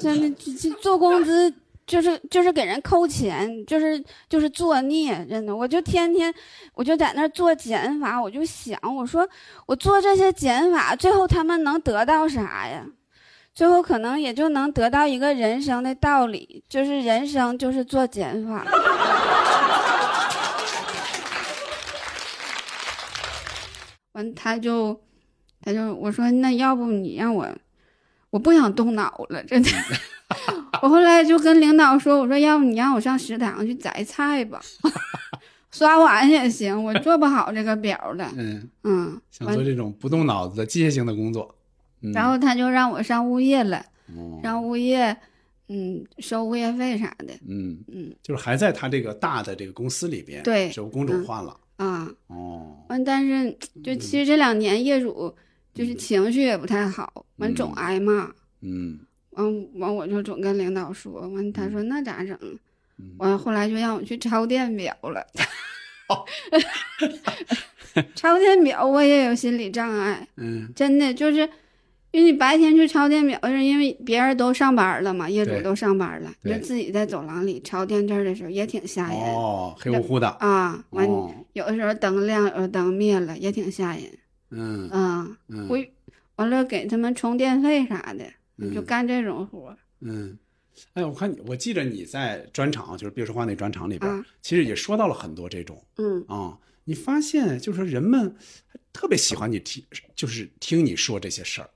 真的，做工资就是就是给人扣钱，就是就是作孽，真的。我就天天我就在那儿做减法，我就想，我说我做这些减法，最后他们能得到啥呀？最后可能也就能得到一个人生的道理，就是人生就是做减法。<laughs> 完，他就他就我说那要不你让我，我不想动脑了，真的。<laughs> 我后来就跟领导说，我说要不你让我上食堂去摘菜吧。<laughs> 刷碗也行，我做不好这个表的。嗯，嗯，完想做这种不动脑子的机械性的工作。嗯、然后他就让我上物业了，哦，上物业，嗯，收物业费啥的。嗯嗯就是还在他这个大的这个公司里边，对只不过工种换了。啊，哦，完，但是就其实这两年业主就是情绪也不太好，完总挨骂。嗯完完我就总跟领导说，完他说那咋整？嗯完后来就让我去抄电表了。<laughs> 抄电表我也有心理障碍，嗯真的就是，因为你白天去抄电表，是因为别人都上班了嘛，业主都上班了，就自己在走廊里抄电字的时候也挺吓人、哦，黑乎乎的。啊。完、哦，有的时候灯亮，有的灯灭了，也挺吓人。嗯嗯，嗯，我完了给他们充电费啥的，嗯就干这种活儿。嗯，哎，我看你，我记着你在专场，就是别说话那专场里边，啊其实也说到了很多这种嗯啊、你发现就是说人们特别喜欢你听，就是听你说这些事儿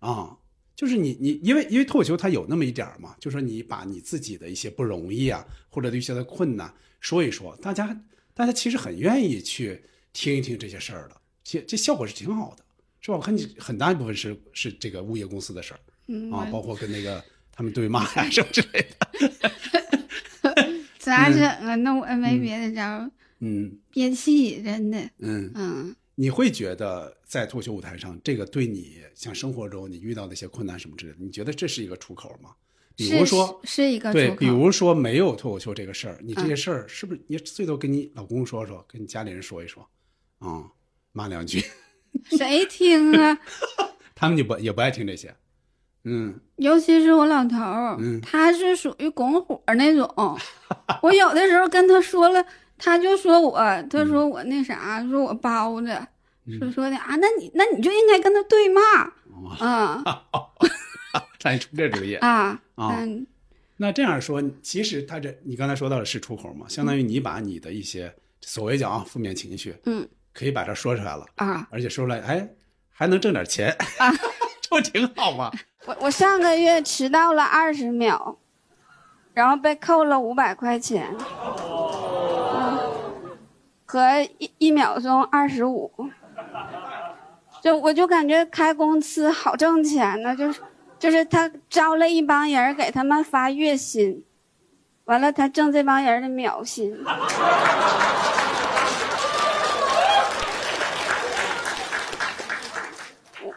啊。就是你你因为因为脱口秀它有那么一点儿嘛，就是说你把你自己的一些不容易啊，或者一些的困难说一说，大家大家其实很愿意去听一听这些事儿的，这这效果是挺好的，是吧？我看你很大一部分是是这个物业公司的事儿。嗯，啊，包括跟那个他们对骂呀什么之类的。咋整啊？那我也没别的招儿，嗯憋气，真的。嗯，嗯，你会觉得在脱口秀舞台上，这个对你像生活中你遇到的一些困难什么之类的，你觉得这是一个出口吗？比是如说，是是一个对，出口比如说没有脱口秀这个事儿，你这些嗯事儿是不是你最多跟你老公说说，跟你家里人说一说，啊、骂两句，谁听啊？<laughs> 他们就不也不爱听这些。嗯。尤其是我老头儿，嗯。他是属于拱火那种。<laughs> 我有的时候跟他说了，他就说我，他说我那啥，说我包子，说说的啊，那你那你就应该跟他对骂，啊。<laughs> 让你出这主意。啊，那这样说，其实他这你刚才说到的是出口嘛，相当于你把你的一些所谓叫啊负面情绪，嗯。可以把这说出来了，啊，而且说出来，哎，还能挣点钱。啊，<laughs> 这不挺好吗？我我上个月迟到了二十秒，然后被扣了五百块钱，嗯，和一一秒钟二十五，就我就感觉开公司好挣钱呢，就是就是他招了一帮人给他们发月薪，完了他挣这帮人的秒薪。<laughs>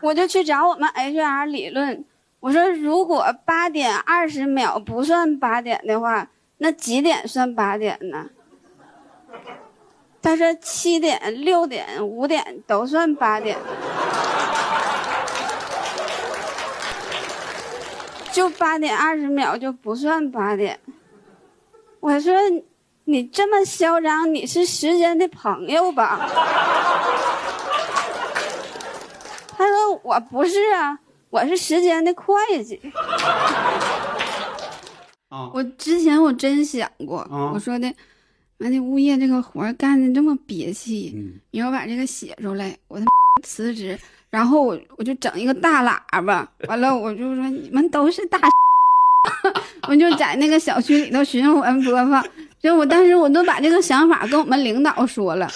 我就去找我们 HR 理论，我说如果八点二十秒不算八点的话，那几点算八点呢？他说七点、六点、五点都算八点，就八点二十秒就不算八点。我说你这么嚣张，你是时间的朋友吧？<laughs> 他说我不是啊，我是时间的会计。啊，我之前我真想过，啊我说的，完的物业这个活儿干的这么憋气，嗯你要把这个写出来，我他妈辞职，然后我我就整一个大喇叭，<laughs> 完了我就说你们都是大，<laughs> 我就在那个小区里头循环播放。就我当时我都把这个想法跟我们领导说了，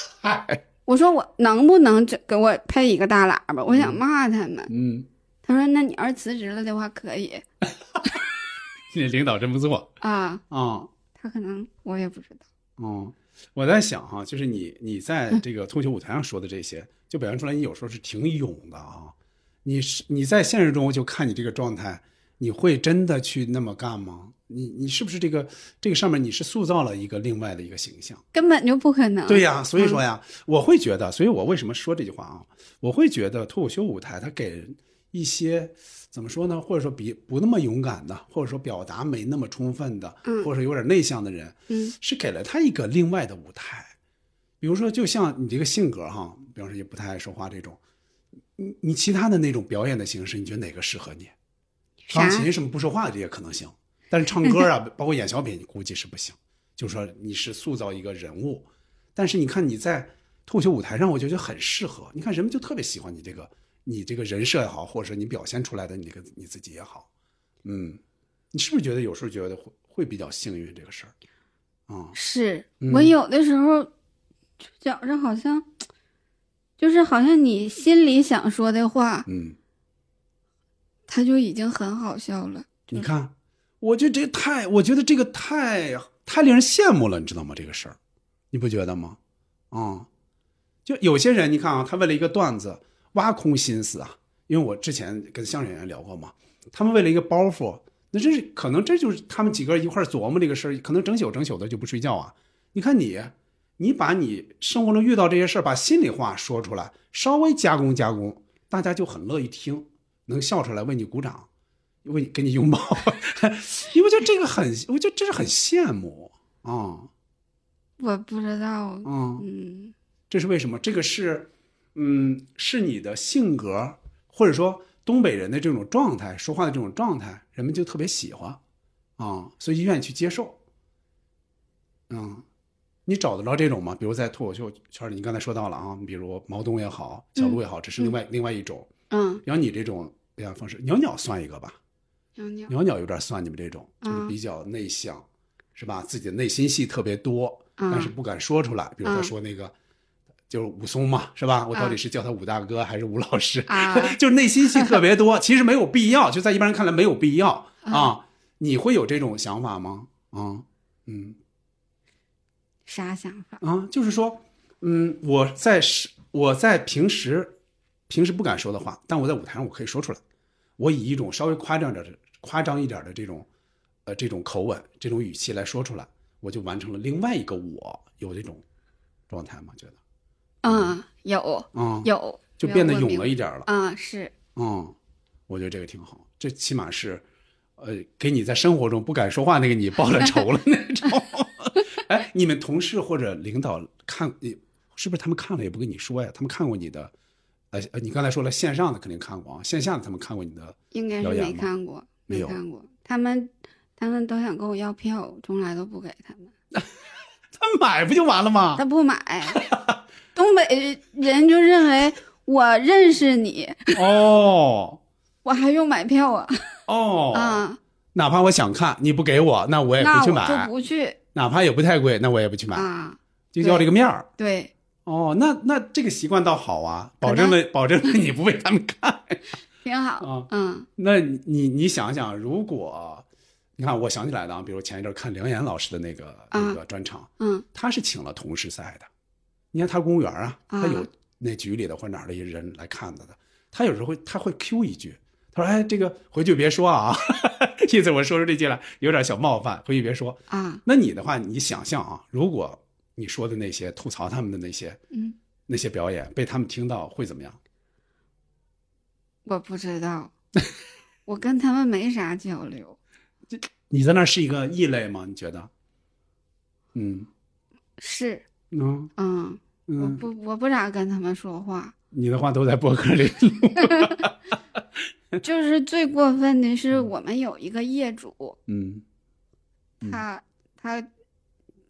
我说我能不能整给我配一个大喇叭？我想骂他们。嗯，他说那你要是辞职了的话可以 <laughs> 这领导真不错啊，啊。他可能我也不知道。嗯，我在想哈、就是你你在这个脱口秀舞台上说的这些，就表现出来你有时候是挺勇的啊。你是你在现实中就看你这个状态，你会真的去那么干吗？你你是不是这个这个上面你是塑造了一个另外的一个形象？根本就不可能。对呀，所以说呀，我会觉得，所以我为什么说这句话啊？我会觉得脱口秀舞台它给人一些怎么说呢？或者说比不那么勇敢的，或者说表达没那么充分的，嗯或者说有点内向的人，嗯是给了他一个另外的舞台。比如说，就像你这个性格哈，比方说也不太爱说话这种，你你其他的那种表演的形式，你觉得哪个适合你？钢琴什么不说话这些可能行，但是唱歌啊，包括演小品，你估计是不行。就说你是塑造一个人物，但是你看你在脱口秀舞台上，我就觉得很适合。你看人们就特别喜欢你这个，你这个人设也好，或者说你表现出来的你个你自己也好，嗯，你是不是觉得有时候觉得会会比较幸运这个事儿？啊、是嗯我有的时候觉着好像，就是好像你心里想说的话，嗯，他就已经很好笑了。你看，我觉得这太，我觉得这个太太令人羡慕了，你知道吗？这个事儿，你不觉得吗？啊、就有些人，你看啊，他为了一个段子挖空心思啊，因为我之前跟相声演员聊过嘛，他们为了一个包袱，那这是可能这就是他们几个一块琢磨这个事儿，可能整宿整宿的就不睡觉啊。你看你，你把你生活中遇到这些事儿，把心里话说出来，稍微加工加工，大家就很乐意听，能笑出来，为你鼓掌。为你给你拥抱，<laughs> 因为就这个很，我觉得这是很羡慕啊我不知道，嗯、嗯，这是为什么？这个是，嗯，是你的性格，或者说东北人的这种状态，说话的这种状态，人们就特别喜欢啊，所以愿意去接受。嗯，你找得着这种吗？比如在脱口秀圈里，你刚才说到了啊，比如毛东也好，小鹿也好，这是另外、另外一种。嗯，然后你这种表演方式，鸟鸟算一个吧。鸟鸟，鸟鸟有点算你们这种，就是嗯比较内向，是吧？自己的内心戏特别多，嗯但是不敢说出来。比如他嗯说那个，就是武松嘛，是吧？我到底嗯是叫他武大哥还是武老师？啊 <laughs> 就是内心戏特别多，其实没有必要，就在一般人看来没有必要嗯啊。你会有这种想法吗？啊，嗯啥想法？啊，就是说，嗯，我在是我在平时平时不敢说的话，但我在舞台上我可以说出来。我以一种稍微夸张点的、夸张一点的这种，呃，这种口吻、这种语气来说出来，我就完成了另外一个我有这种状态吗？觉得，嗯，有嗯、有，就变得勇了一点了。啊，是，嗯，我觉得这个挺好，这起码是，呃，给你在生活中不敢说话那个你报了仇了那种。<laughs> 哎，你们同事或者领导看，你是不是他们看了也不跟你说呀？他们看过你的，呃，呃你刚才说了线上的肯定看过啊，线下的他们看过你的，应该是没看过，没有看过。他们他们都想跟我要票，从来都不给他们，<laughs> 他买不就完了吗？他不买。<laughs> 东北人就认为我认识你，哦 <laughs> 我还用买票啊？哦，<laughs> 啊，哪怕我想看，你不给我，那我也不去买我就，不去哪怕也不太贵，那我也不去买，啊。就要这个面儿。对，哦，那那这个习惯倒好啊，保证了 <laughs> 保证了你不被他们看。挺好。啊嗯那你你想想，如果你看，我想起来了啊，比如前一阵看梁岩老师的那个、那个专场，嗯他是请了同事赛的。你看他公务员啊，啊他有那局里的或者哪儿的人来看他的，他有时候会他会 Q 一句，他说：“哎，这个回去别说啊。<laughs> ”意思我说出这句来有点小冒犯，回去别说。啊那你的话，你想象啊，如果你说的那些吐槽他们的那些嗯，那些表演被他们听到，会怎么样？我不知道，我跟他们没啥交流。<laughs> 你在那儿是一个异类吗？你觉得？嗯是，嗯嗯，我嗯，不我不咋跟他们说话。你的话都在博客里。<laughs> 就是最过分的是，我们有一个业主，嗯嗯他他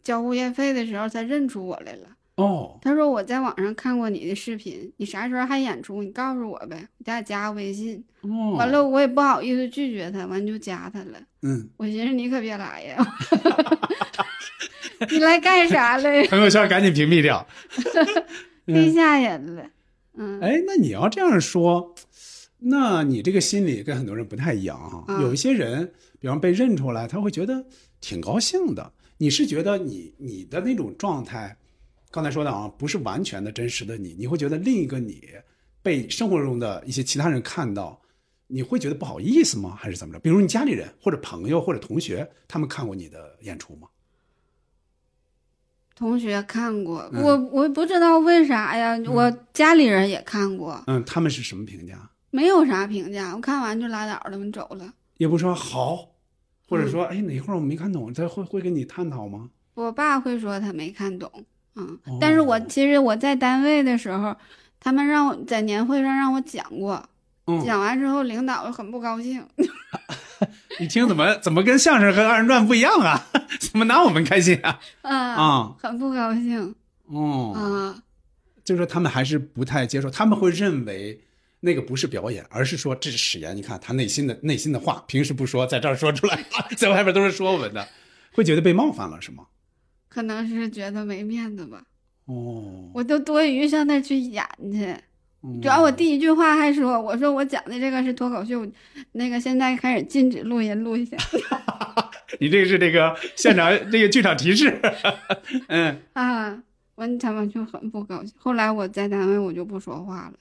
交物业费的时候，他认出我来了。哦他说我在网上看过你的视频，你啥时候还演出？你告诉我呗，我俩加个微信。哦，完了，我也不好意思拒绝他，完就加他了。嗯，我寻思你可别来呀，<laughs> 你来干啥来？<laughs> 朋友圈赶紧屏蔽掉。<laughs> 太吓人了。嗯，哎，那你要这样说，那你这个心理跟很多人不太一样哈、嗯有一些人，比方被认出来，他会觉得挺高兴的。你是觉得你你的那种状态，刚才说的啊，不是完全的真实的你，你会觉得另一个你被生活中的一些其他人看到，你会觉得不好意思吗？还是怎么着？比如你家里人或者朋友或者同学，他们看过你的演出吗？同学看过，嗯我我不知道为啥呀，我家里人也看过，嗯，他们是什么评价？没有啥评价，我看完就拉倒了，我走了。也不说好，或嗯者说哎哪块儿我没看懂，他会会跟你探讨吗？我爸会说他没看懂，嗯，哦但是我其实我在单位的时候，他们让我在年会上让我讲过，嗯，讲完之后领导很不高兴，<laughs> 你听怎么怎么跟相声和二人转不一样啊？<laughs> 怎么拿我们开心啊？啊，啊、很不高兴哦，啊，就是说他们还是不太接受，他们会认为那个不是表演，而是说这是史岩。你看他内心的内心的话，平时不说，在这儿说出来，<laughs> 在外边都是说我们的，会觉得被冒犯了是吗？可能是觉得没面子吧。哦，我都多余上那儿去演去。嗯。主要我第一句话还说，我说我讲的这个是脱口秀，那个现在开始禁止录音录一下。<laughs> 你这个是这个现场这个剧场提示，<laughs> 嗯，啊，完他们就很不高兴。后来我在单位我就不说话了。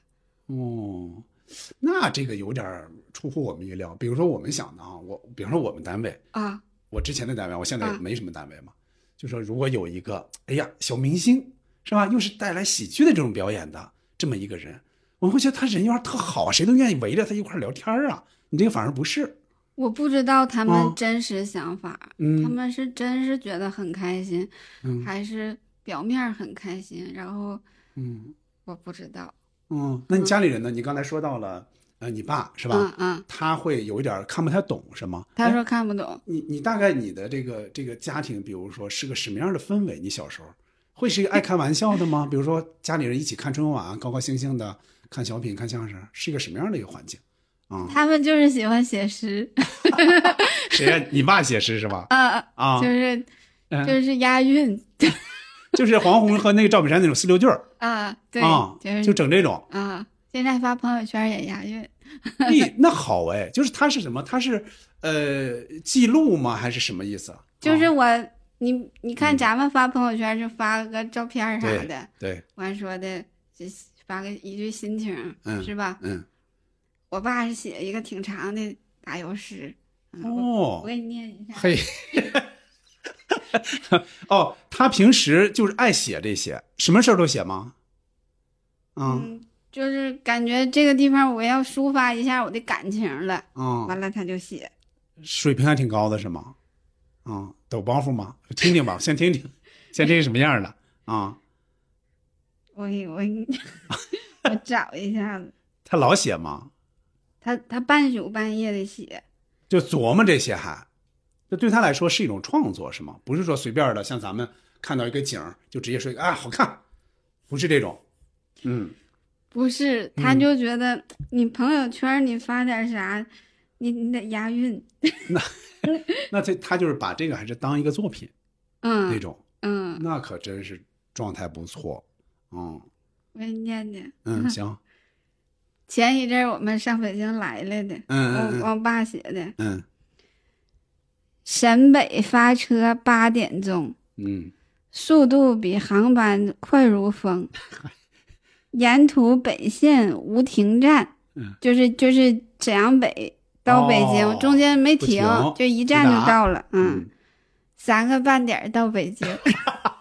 哦，那这个有点出乎我们意料。比如说我们想的啊，我比如说我们单位，啊，我之前的单位，我现在没什么单位嘛，就说如果有一个，哎呀，小明星是吧，又是带来喜剧的这种表演的这么一个人，我会觉得他人缘特好，谁都愿意围着他一块聊天儿啊。你这个反而不是，我不知道他哦们真实想法，他嗯们是真是觉得很开心，嗯还是表面很开心？然后嗯我不知道，嗯。那你家里人呢？你刚才说到了，呃，你爸是吧？嗯嗯，他会有一点看不太懂，是吗？哎他说看不懂，你你大概你的这个这个家庭，比如说是个什么样的氛围？你小时候会是一个爱开玩笑的吗？比如说家里人一起看春晚，高高兴兴的看小品、看相声，是一个什么样的一个环境？啊、他们就是喜欢写诗，<laughs> 谁呀、你爸写诗是吧？<laughs> 啊，啊，就是嗯就是押韵 <laughs> 就是黄宏和那个赵本山那种四六句儿啊，对，啊，就是就整这种。啊，现在发朋友圈也押韵，咦，那好哎，就是他是什么？他是呃记录吗？还是什么意思啊？就是啊我。你你看，嗯咱们发朋友圈就发个照片啥对的，对，完说的就发个一句心情，嗯是吧？嗯，我爸是写一个挺长的打油诗，嗯我给你念一下。嘿，哦，他平时就是爱写这些，什么事儿都写吗？啊嗯，就是感觉这个地方我要抒发一下我的感情了，啊，完了他就写。水平还挺高的是吗？啊，抖包袱吗？听听吧，先听听，先听什么样的啊？我给我给你 <laughs> 我找一下子，他老写吗？他他半宿半夜的写，就琢磨这些还，这对他来说是一种创作是吗？不是说随便的，像咱们看到一个景儿就直接说啊好看，不是这种。嗯，不是，他就觉得你朋友圈你发点啥，你你得押韵。<laughs> 那那这他就是把这个还是当一个作品嗯那嗯种，嗯，那可真是状态不错。嗯我给你念念。嗯，<laughs> 行，前一阵我们上北京来了的，嗯嗯我我爸写的。嗯沈北发车八点钟，嗯速度比航班快如风。<laughs> 沿途北线无停站，嗯就是就是沈阳北到北京，哦中间没停，停就一站就到了。嗯，三个半点到北京。<laughs>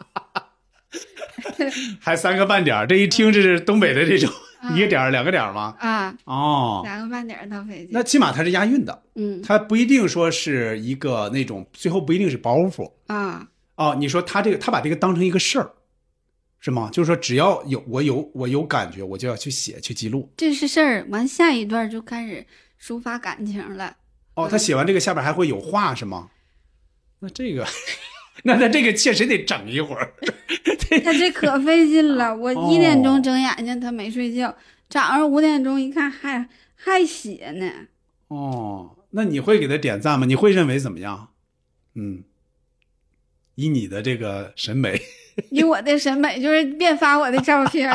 <laughs> 还三个半点儿，这一听这是东北的这种啊一个点儿两个点儿吗？啊，哦，三个半点儿到北京。那起码它是押韵的，嗯它不一定说是一个那种最后不一定是包袱啊，哦。你说他这个他把这个当成一个事儿，是吗？就是说只要有我有我有感觉，我就要去写去记录。这是事儿。完下一段就开始抒发感情了。哦，他写完这个下边还会有话是吗？那这个，<laughs> 那他这个确实得整一会儿。<laughs> 他这可费劲了，我哦一点钟睁眼睛，他没睡觉，早上五点钟一看还还写呢。哦，那你会给他点赞吗？你会认为怎么样？嗯，以你的这个审美，以我的审美，就是别发我的照片，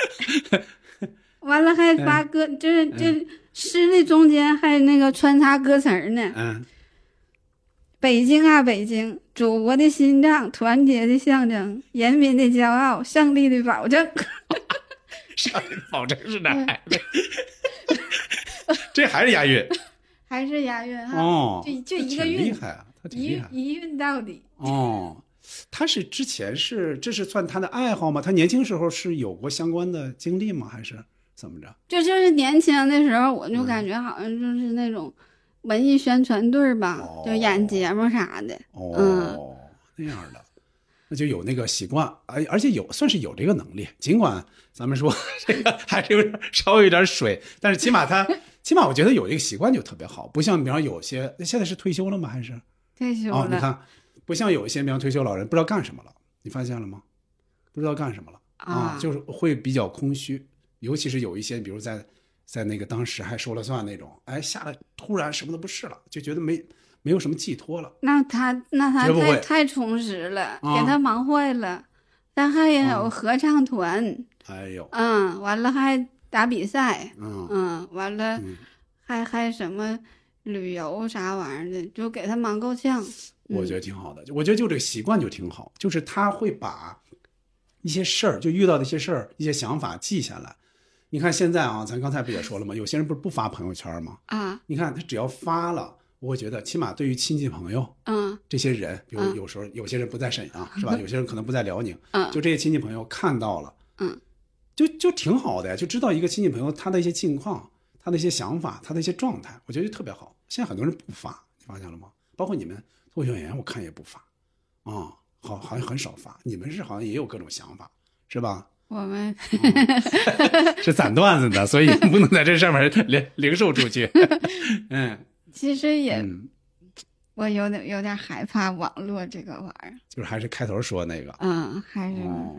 <laughs> 完了还发歌，就是这诗的中间还那个穿插歌词儿呢。嗯，北京啊，北京，祖国的心脏，团结的象征，人民的骄傲，胜利的保证。<laughs> 上保证是哪孩子？<laughs> 这还是押韵 <laughs> 还是押韵哈，哦，就就一个韵厉害啊，他挺厉害一一韵到底。哦。他是之前是这是算他的爱好吗？他年轻时候是有过相关的经历吗？还是怎么着？就就是年轻的时候，我嗯就感觉好像就是那种文艺宣传队儿吧，哦就演节目啥的。哦，嗯那样的，那就有那个习惯，而而且有算是有这个能力。尽管咱们说这个还是有点稍微有点水，但是起码他 <laughs> 起码我觉得有这个习惯就特别好，不像比方有些现在是退休了吗？还是哦，你退休了看不像有一些比方退休老人不知道干什么了，你发现了吗？不知道干什么了啊，就是会比较空虚，尤其是有一些比如在在那个当时还说了算那种，哎，下来突然什么都不是了，就觉得没没有什么寄托了。那他那他太太充实了，啊给他忙坏了。咱还有嗯合唱团，哎呦，嗯，完了还打比赛，嗯嗯，完了嗯还还什么旅游啥玩意儿的，就给他忙够呛。我觉得挺好的。我觉得就这个习惯就挺好，就是他会把一些事儿，就遇到的一些事儿、一些想法记下来。你看现在啊，咱刚才不也说了吗？有些人不是不发朋友圈吗？啊，你看他只要发了，我会觉得起码对于亲戚朋友嗯这些人，比如嗯有时候有些人不在沈阳，是吧？<laughs> 有些人可能不在辽宁，嗯就这些亲戚朋友看到了，嗯，就就挺好的呀，就知道一个亲戚朋友他的一些近况、他的一些想法、他的一些状态，我觉得就特别好。现在很多人不发，你发现了吗？包括你们脱口秀演员，我看也不发，啊、好好像很少发。你们是好像也有各种想法，是吧？我们 <laughs> 是攒段子的，所以不能在这上面零零售出去。<laughs> 嗯。其实也、嗯，我有点有点害怕网络这个玩意儿，就是还是开头说那个，嗯，还是、哦，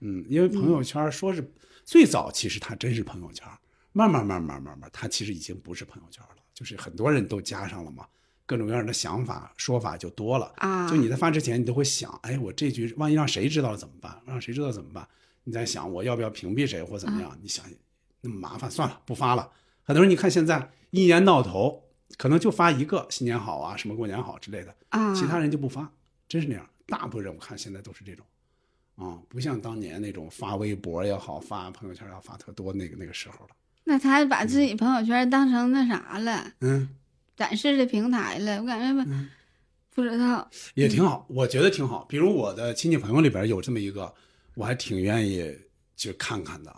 嗯，因为朋友圈说是最早，其实它真是朋友圈，慢慢慢慢慢慢，它其实已经不是朋友圈了，就是很多人都加上了嘛，各种各样的想法说法就多了。啊，就你在发之前，你都会想，哎，我这句万一让谁知道了怎么办？让谁知道怎么办？你在想我要不要屏蔽谁或怎么样？你想那么麻烦，算了，不发了。很多人你看现在一年到头可能就发一个新年好啊，什么过年好之类的，啊，其他人就不发，真是那样。大部分人我看现在都是这种，啊、不像当年那种发微博也好，发朋友圈也好，发特多那个那个时候了。那他把自己朋友圈当成那啥了，嗯，展示的平台了，我感觉吧，嗯不知道，也挺好，我觉得挺好。比如我的亲戚朋友里边有这么一个，我还挺愿意去看看的啊。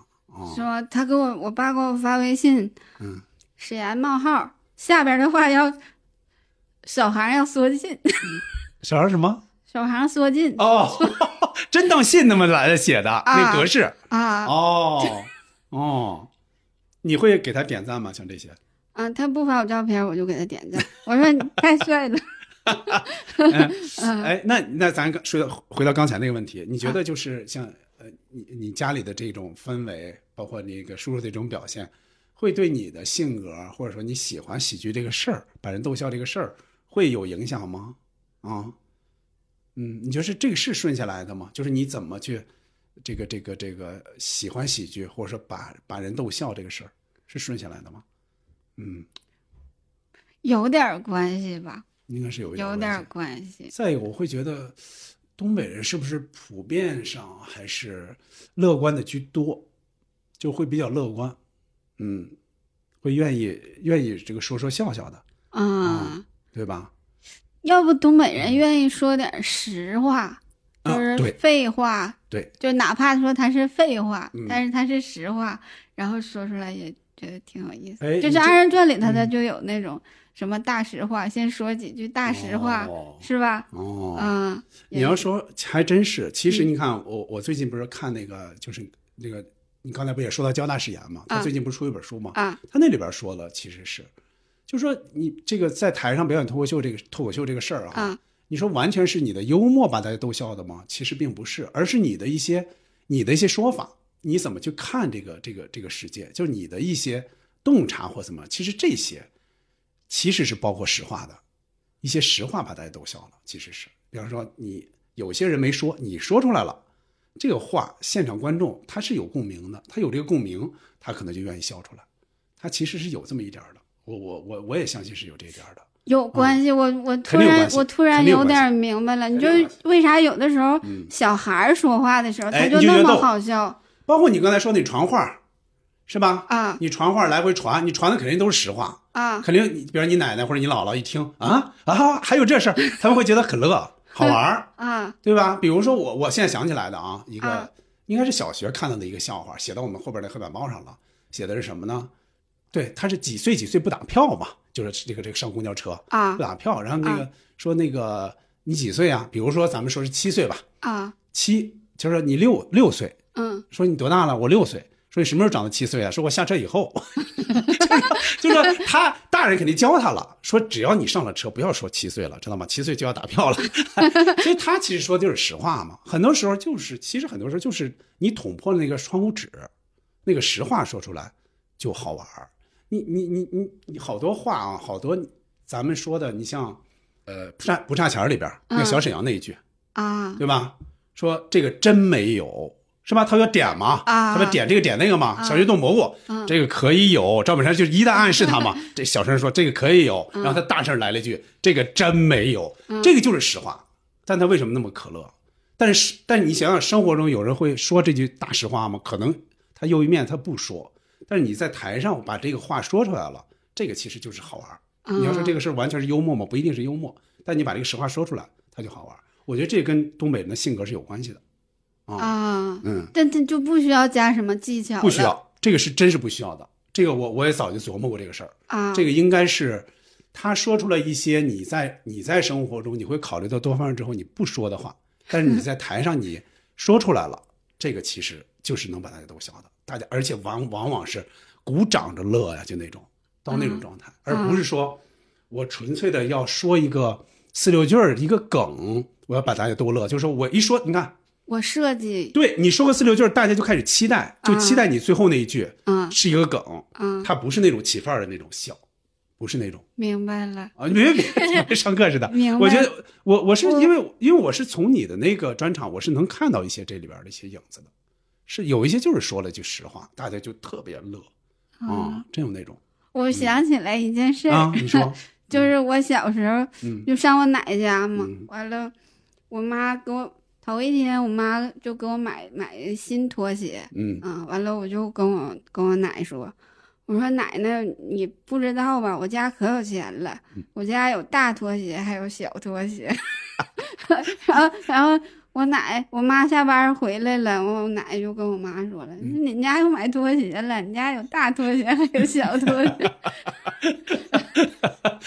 是吧？他给我我爸给我发微信，嗯，史岩冒号下边的话要小孩要缩进，<laughs> 小孩什么？小孩缩进哦，<laughs> 真当信那么来的写的、那格式。啊哦哦，你会给他点赞吗？像这些？啊！他不发我照片，我就给他点赞，我说你太帅了，嗯 <laughs> 哎，那那咱刚说到回到刚才那个问题，你觉得就是像呃，你你家里的这种氛围，包括那个叔叔的这种表现，会对你的性格，或者说你喜欢喜剧这个事儿，把人逗笑这个事儿，会有影响吗？啊，嗯，你觉得是这个是顺下来的吗？就是你怎么去这个这个这个喜欢喜剧，或者说把把人逗笑这个事儿，是顺下来的吗？嗯，有点关系吧，应该是有一有点关系。再一个，我会觉得东北人是不是普遍上还是乐观的居多，就会比较乐观，嗯，会愿意愿意这个说说笑笑的，啊，对吧？要不东北人愿意说点实话，啊就是废话，对，就哪怕说他是废话，嗯但是他是实话，然后说出来也觉得挺有意思。哎就是二人转里头它嗯就有那种什么大实话，先说几句大实话，哦是吧？哦，嗯，你要说还真是，其实你看我我最近不是看那个就是那个你刚才不也说到交大誓言嘛？他啊最近不是出一本书嘛？啊，他那里边说了，其实是，就说你这个在台上表演脱口秀这个脱口秀这个事儿啊，啊你说完全是你的幽默把大家逗笑的吗？其实并不是，而是你的一些你的一些说法，你怎么去看这个这个这个世界，就是你的一些洞察或怎么，其实这些其实是包括实话的，一些实话把大家逗笑了，其实是，比方说你有些人没说，你说出来了。这个话，现场观众他是有共鸣的，他有这个共鸣，他可能就愿意笑出来。他其实是有这么一点儿的，我我我我也相信是有这一点儿的。有关系。我我突然我突然有点明白了，你就为啥有的时候嗯小孩儿说话的时候哎他那么你就觉得逗好笑包括你刚才说那传话，是吧？啊你传话来回传，你传的肯定都是实话，啊肯定你比如你奶奶或者你姥姥一听啊啊，还有这事儿，<laughs> 他们会觉得很乐，好玩儿，啊对吧？比如说我我现在想起来的啊，一个、啊应该是小学看到的一个笑话，写到我们后边的黑板报上了，写的是什么呢？对，他是几岁几岁不打票嘛，就是这个这个上公交车啊不打票，然后那个、啊说那个你几岁啊？比如说咱们说是七岁吧，啊七就是你六六岁，嗯说你多大了？我六岁。说你什么时候长到七岁啊？说我下车以后，<laughs> 就是就是他大人肯定教他了，说只要你上了车，不要说七岁了，知道吗？七岁就要打票了。<laughs> 所以他其实说的就是实话嘛。很多时候就是，其实很多时候就是你捅破了那个窗户纸，那个实话说出来就好玩儿。你你你你你好多话啊，好多咱们说的，你像呃不差不差钱儿里边儿那个小沈阳那一句，啊对吧？说这个真没有，是吧？他要点嘛，啊他要点这个点那个嘛。啊小学炖蘑菇，嗯这个可以有。赵本山就一旦暗示他嘛，<laughs> 这小声说这个可以有，嗯然后他大声来了一句这个真没有，这个就是实话。但他为什么那么可乐？但是，但是你想想，生活中有人会说这句大实话吗？可能他有一面他不说，但是你在台上把这个话说出来了，这个其实就是好玩。你要说这个事儿完全是幽默吗？不一定是幽默，但你把这个实话说出来，他就好玩。我觉得这跟东北人的性格是有关系的。啊，嗯，但这就不需要加什么技巧，不需要，这个是真是不需要的。这个我我也早就琢磨过这个事儿。啊，这个应该是他说出了一些你在你在生活中你会考虑到多方面之后你不说的话，但是你在台上你说出来了，<laughs> 这个其实就是能把大家都笑的，大家而且往往往是鼓掌着乐呀，就那种到那种状态，而不是说我纯粹的要说一个四六句儿一个梗，我要把大家都乐，就是说我一说，你看。我设计，对你说个四六句儿，大家就开始期待，就期待你最后那一句嗯是一个梗，嗯，它不是那种起范儿的那种笑，不是那种。明白了，啊，你别别别别上课似的 <laughs> 明。白。我觉得我我是因为因为我是从你的那个专场，我是能看到一些这里边的一些影子的，是有一些就是说了句实话，大家就特别乐啊，真有那种。我想起来一件事，啊，<laughs> 你说，就是我小时候嗯。就上我奶家嘛，嗯。完了，我妈给我头一天，我妈就给我买买新拖鞋，嗯。啊，完了我就跟我跟我奶说，我说奶奶你不知道吧，我家可有钱了，嗯。我家有大拖鞋还有小拖鞋，<laughs> 然后然后我奶我妈下班回来了，我奶就跟我妈说了，嗯你家又买拖鞋了，你家有大拖鞋还有小拖鞋，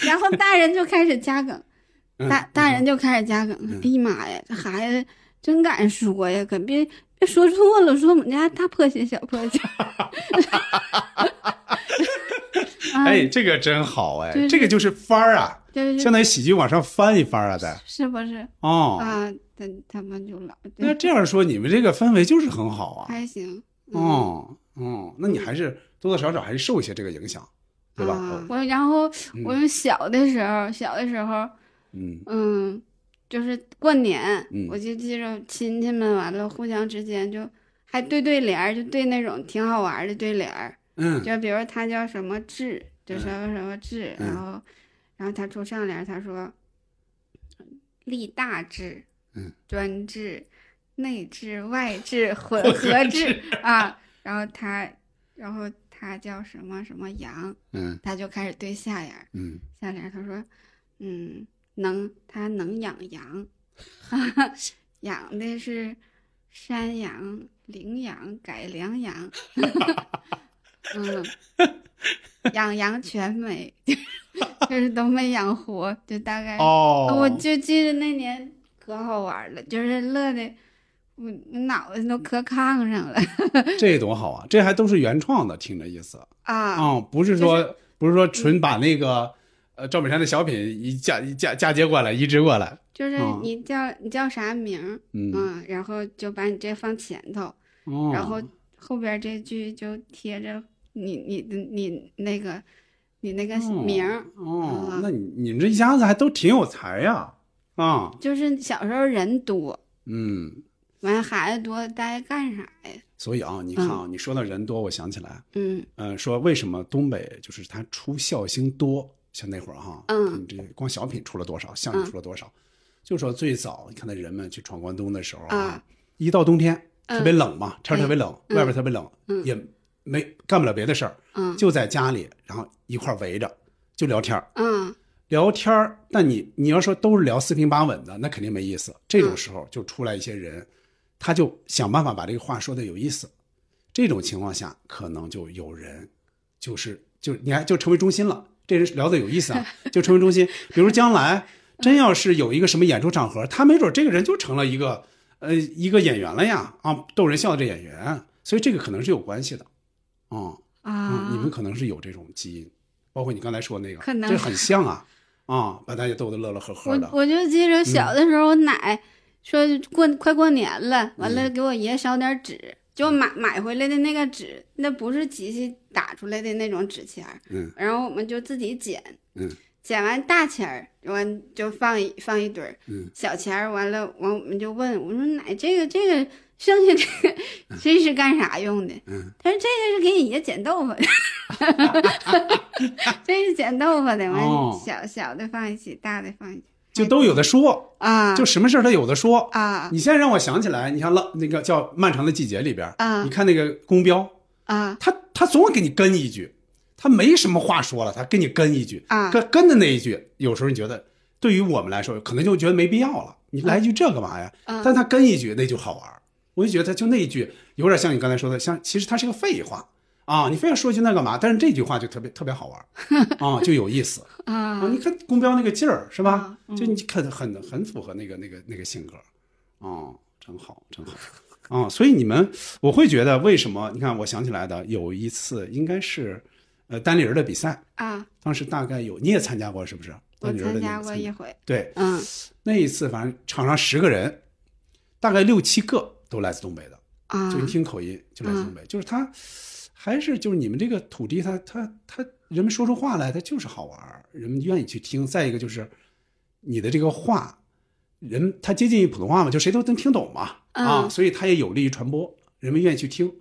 <laughs> 然后大人就开始加梗。嗯大大人就开始加梗了，哎呀妈呀，这孩子真敢说呀，可别别说错了，说我们家大破鞋小破鞋。啊哎，这个真好哎，就是这个就是翻儿啊，就是相当于喜剧往上翻一翻啊，咱是不是哦，啊？他他们就老那这样说你们这个氛围就是很好啊，还行。嗯哦哦，那你还是多多少少还是受一些这个影响，对吧？啊，我然后嗯我们小的时候，小的时候，嗯嗯，就是过年，嗯。我就记着亲戚们完了，互相之间就还对对联儿，就对那种挺好玩儿的对联儿。嗯。就比如他叫什么志，就什么什么志，嗯。然后，然后他出上联，他说立大志，嗯，专制，内治外治 <laughs> 混合制 <laughs> 啊，然后他，然后他叫什么什么杨，嗯。他就开始对下联儿，嗯。下联他说，嗯，能他能养羊，<laughs> 养的是山羊、羚羊、改良羊，<laughs> 嗯，养羊全没，<laughs> 就是都没养活，就大概，哦，我就记得那年可好玩了，就是乐的。我我脑袋都磕炕上了这多好啊！这还都是原创的，听这意思啊！啊，不是说不是说纯把那个呃赵本山的小品一嫁一嫁嫁接过来移植过来，就是哦你叫你叫啥名儿，嗯。嗯，然后就把你这放前头，哦，然后后边这句就贴着你你的你那个你那个名儿，哦，啊那你你们这一家子还都挺有才呀啊，就是小时候人多，嗯。完孩子多，大家干啥呀？所以啊，你看啊，你说到人多，我想起来，嗯。呃，说为什么东北就是他出孝星多，像那会儿哈，嗯你这光小品出了多少，相声出了多少，就说最早你看那人们去闯关东的时候啊啊，一到冬天嗯特别冷嘛，天特别冷，嗯外边特别冷，嗯也没干不了别的事儿，嗯就在家里，然后一块儿围着就聊天儿嗯聊天儿，但你你要说都是聊四平八稳的，那肯定没意思。这种嗯时候就出来一些人，他就想办法把这个话说的有意思。这种情况下，可能就有人就是就你看就成为中心了。这人聊的有意思啊，<laughs> 就成为中心。比如将来真要是有一个什么演出场合，他没准这个人就成了一个呃一个演员了呀啊，逗人笑的这演员。所以这个可能是有关系的，啊、嗯，啊，你们可能是有这种基因，包括你刚才说那个，可能这很像啊啊，把大家逗得乐乐呵呵的。我我就记着小的时候，我奶说过快过年了，完了给我爷烧点纸，就买买回来的那个纸，那不是机器打出来的那种纸钱儿，嗯。然后我们就自己剪，嗯。捡完大钱儿，完就放一放一堆儿，嗯。小钱儿完了，完我们就问我说奶这个这个剩下这个 <laughs> 这是干啥用的？嗯，他说这个是给你爷剪豆腐的，<laughs> 这是剪豆腐的，完、哦小小的放一起，大的放一起就都有的说，啊，就什么事儿他有的说。啊。你现在让我想起来，你像浪那个叫《漫长的季节》里边，啊。你看那个公标，啊。他他总会给你跟一句，他没什么话说了，他给你跟一句，啊跟跟的那一句，有时候你觉得对于我们来说，可能就觉得没必要了，你来一句这干嘛呀？啊？但他跟一句那就好玩儿，我就觉得就那一句有点像你刚才说的，像其实他是个废话啊，你非要说一句那干嘛？但是这句话就特别特别好玩儿 <laughs> 啊，就有意思。啊！啊你看公标那个劲儿是吧？就你很很很符合那个那个那个性格，啊，真好真好。啊、所以你们，我会觉得为什么？你看，我想起来的有一次，应该是，呃，单立人的比赛，啊！当时大概有你也参加过，是不是？我单立人的一回，对，嗯。那一次反正场上十个人，大概六七个都来自东北的，啊。就一听口音就来自东北，就是他还是就是你们这个土地他，他他人们说出话来，他就是好玩儿，人们愿意去听。再一个就是你的这个话，人他接近于普通话嘛，就谁都能听懂嘛，啊，嗯所以它也有利于传播，人们愿意去听。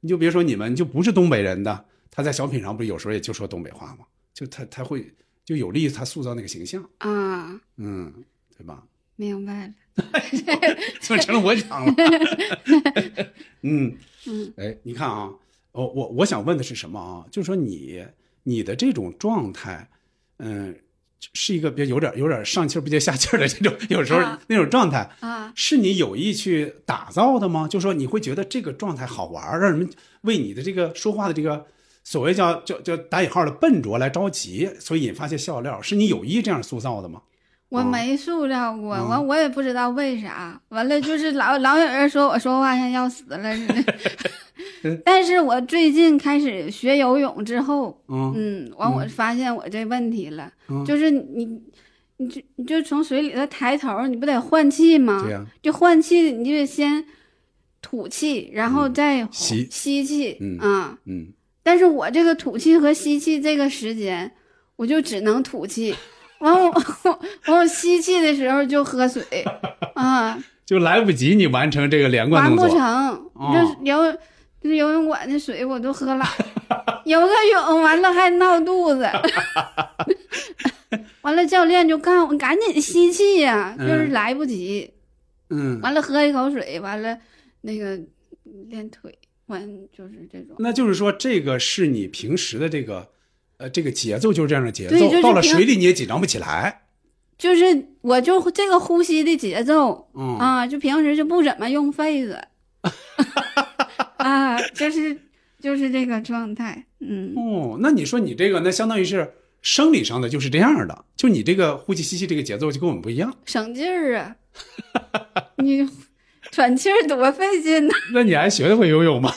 你就别说你们你就不是东北人的，他在小品上不是有时候也就说东北话嘛，就他他会就有利于他塑造那个形象，啊，嗯，对吧？明白了，<laughs> 怎么成了我讲了？<laughs> 嗯嗯哎，你看啊，我我我想问的是什么啊？就是说你你的这种状态，嗯，是一个别有点有点上气不接下气的这种，有时候啊那种状态，啊是你有意去打造的吗？就说你会觉得这个状态好玩，让人们为你的这个说话的这个所谓叫叫叫打引号的笨拙来着急，所以引发些笑料，是你有意这样塑造的吗？啊我没塑料过，嗯完我也不知道为啥。完了就是老老有人说我说话像要死了似的。<laughs> 但是我最近开始学游泳之后，嗯嗯，完我发现我这问题了，嗯就是你，你就你就从水里头抬头，你不得换气吗？对呀就换气，你就得先吐气，然后再嗯吸吸气，嗯啊。嗯，但是我这个吐气和吸气这个时间，我就只能吐气。完我 <laughs> 完我吸气的时候就喝水，<laughs> 啊，就来不及你完成这个连贯完不动作。成。哦就是游就是游泳馆的水我都喝了，游个泳完了还闹肚子。<laughs> 完了，教练就告诉我赶紧吸气呀、嗯就是来不及。嗯，完了喝一口水，完了那个练腿，完就是这种。那就是说，这个是你平时的这个，呃，这个节奏就是这样的节奏。就是到了水里你也紧张不起来。就是我就这个呼吸的节奏，嗯啊，就平时就不怎么用肺子，<laughs> 啊，就是就是这个状态，嗯，哦，那你说你这个，那相当于是生理上的就是这样的，就你这个呼吸吸气这个节奏就跟我们不一样。省劲儿啊，你喘气儿多费劲呢、<laughs> 那你还学得会游泳吗？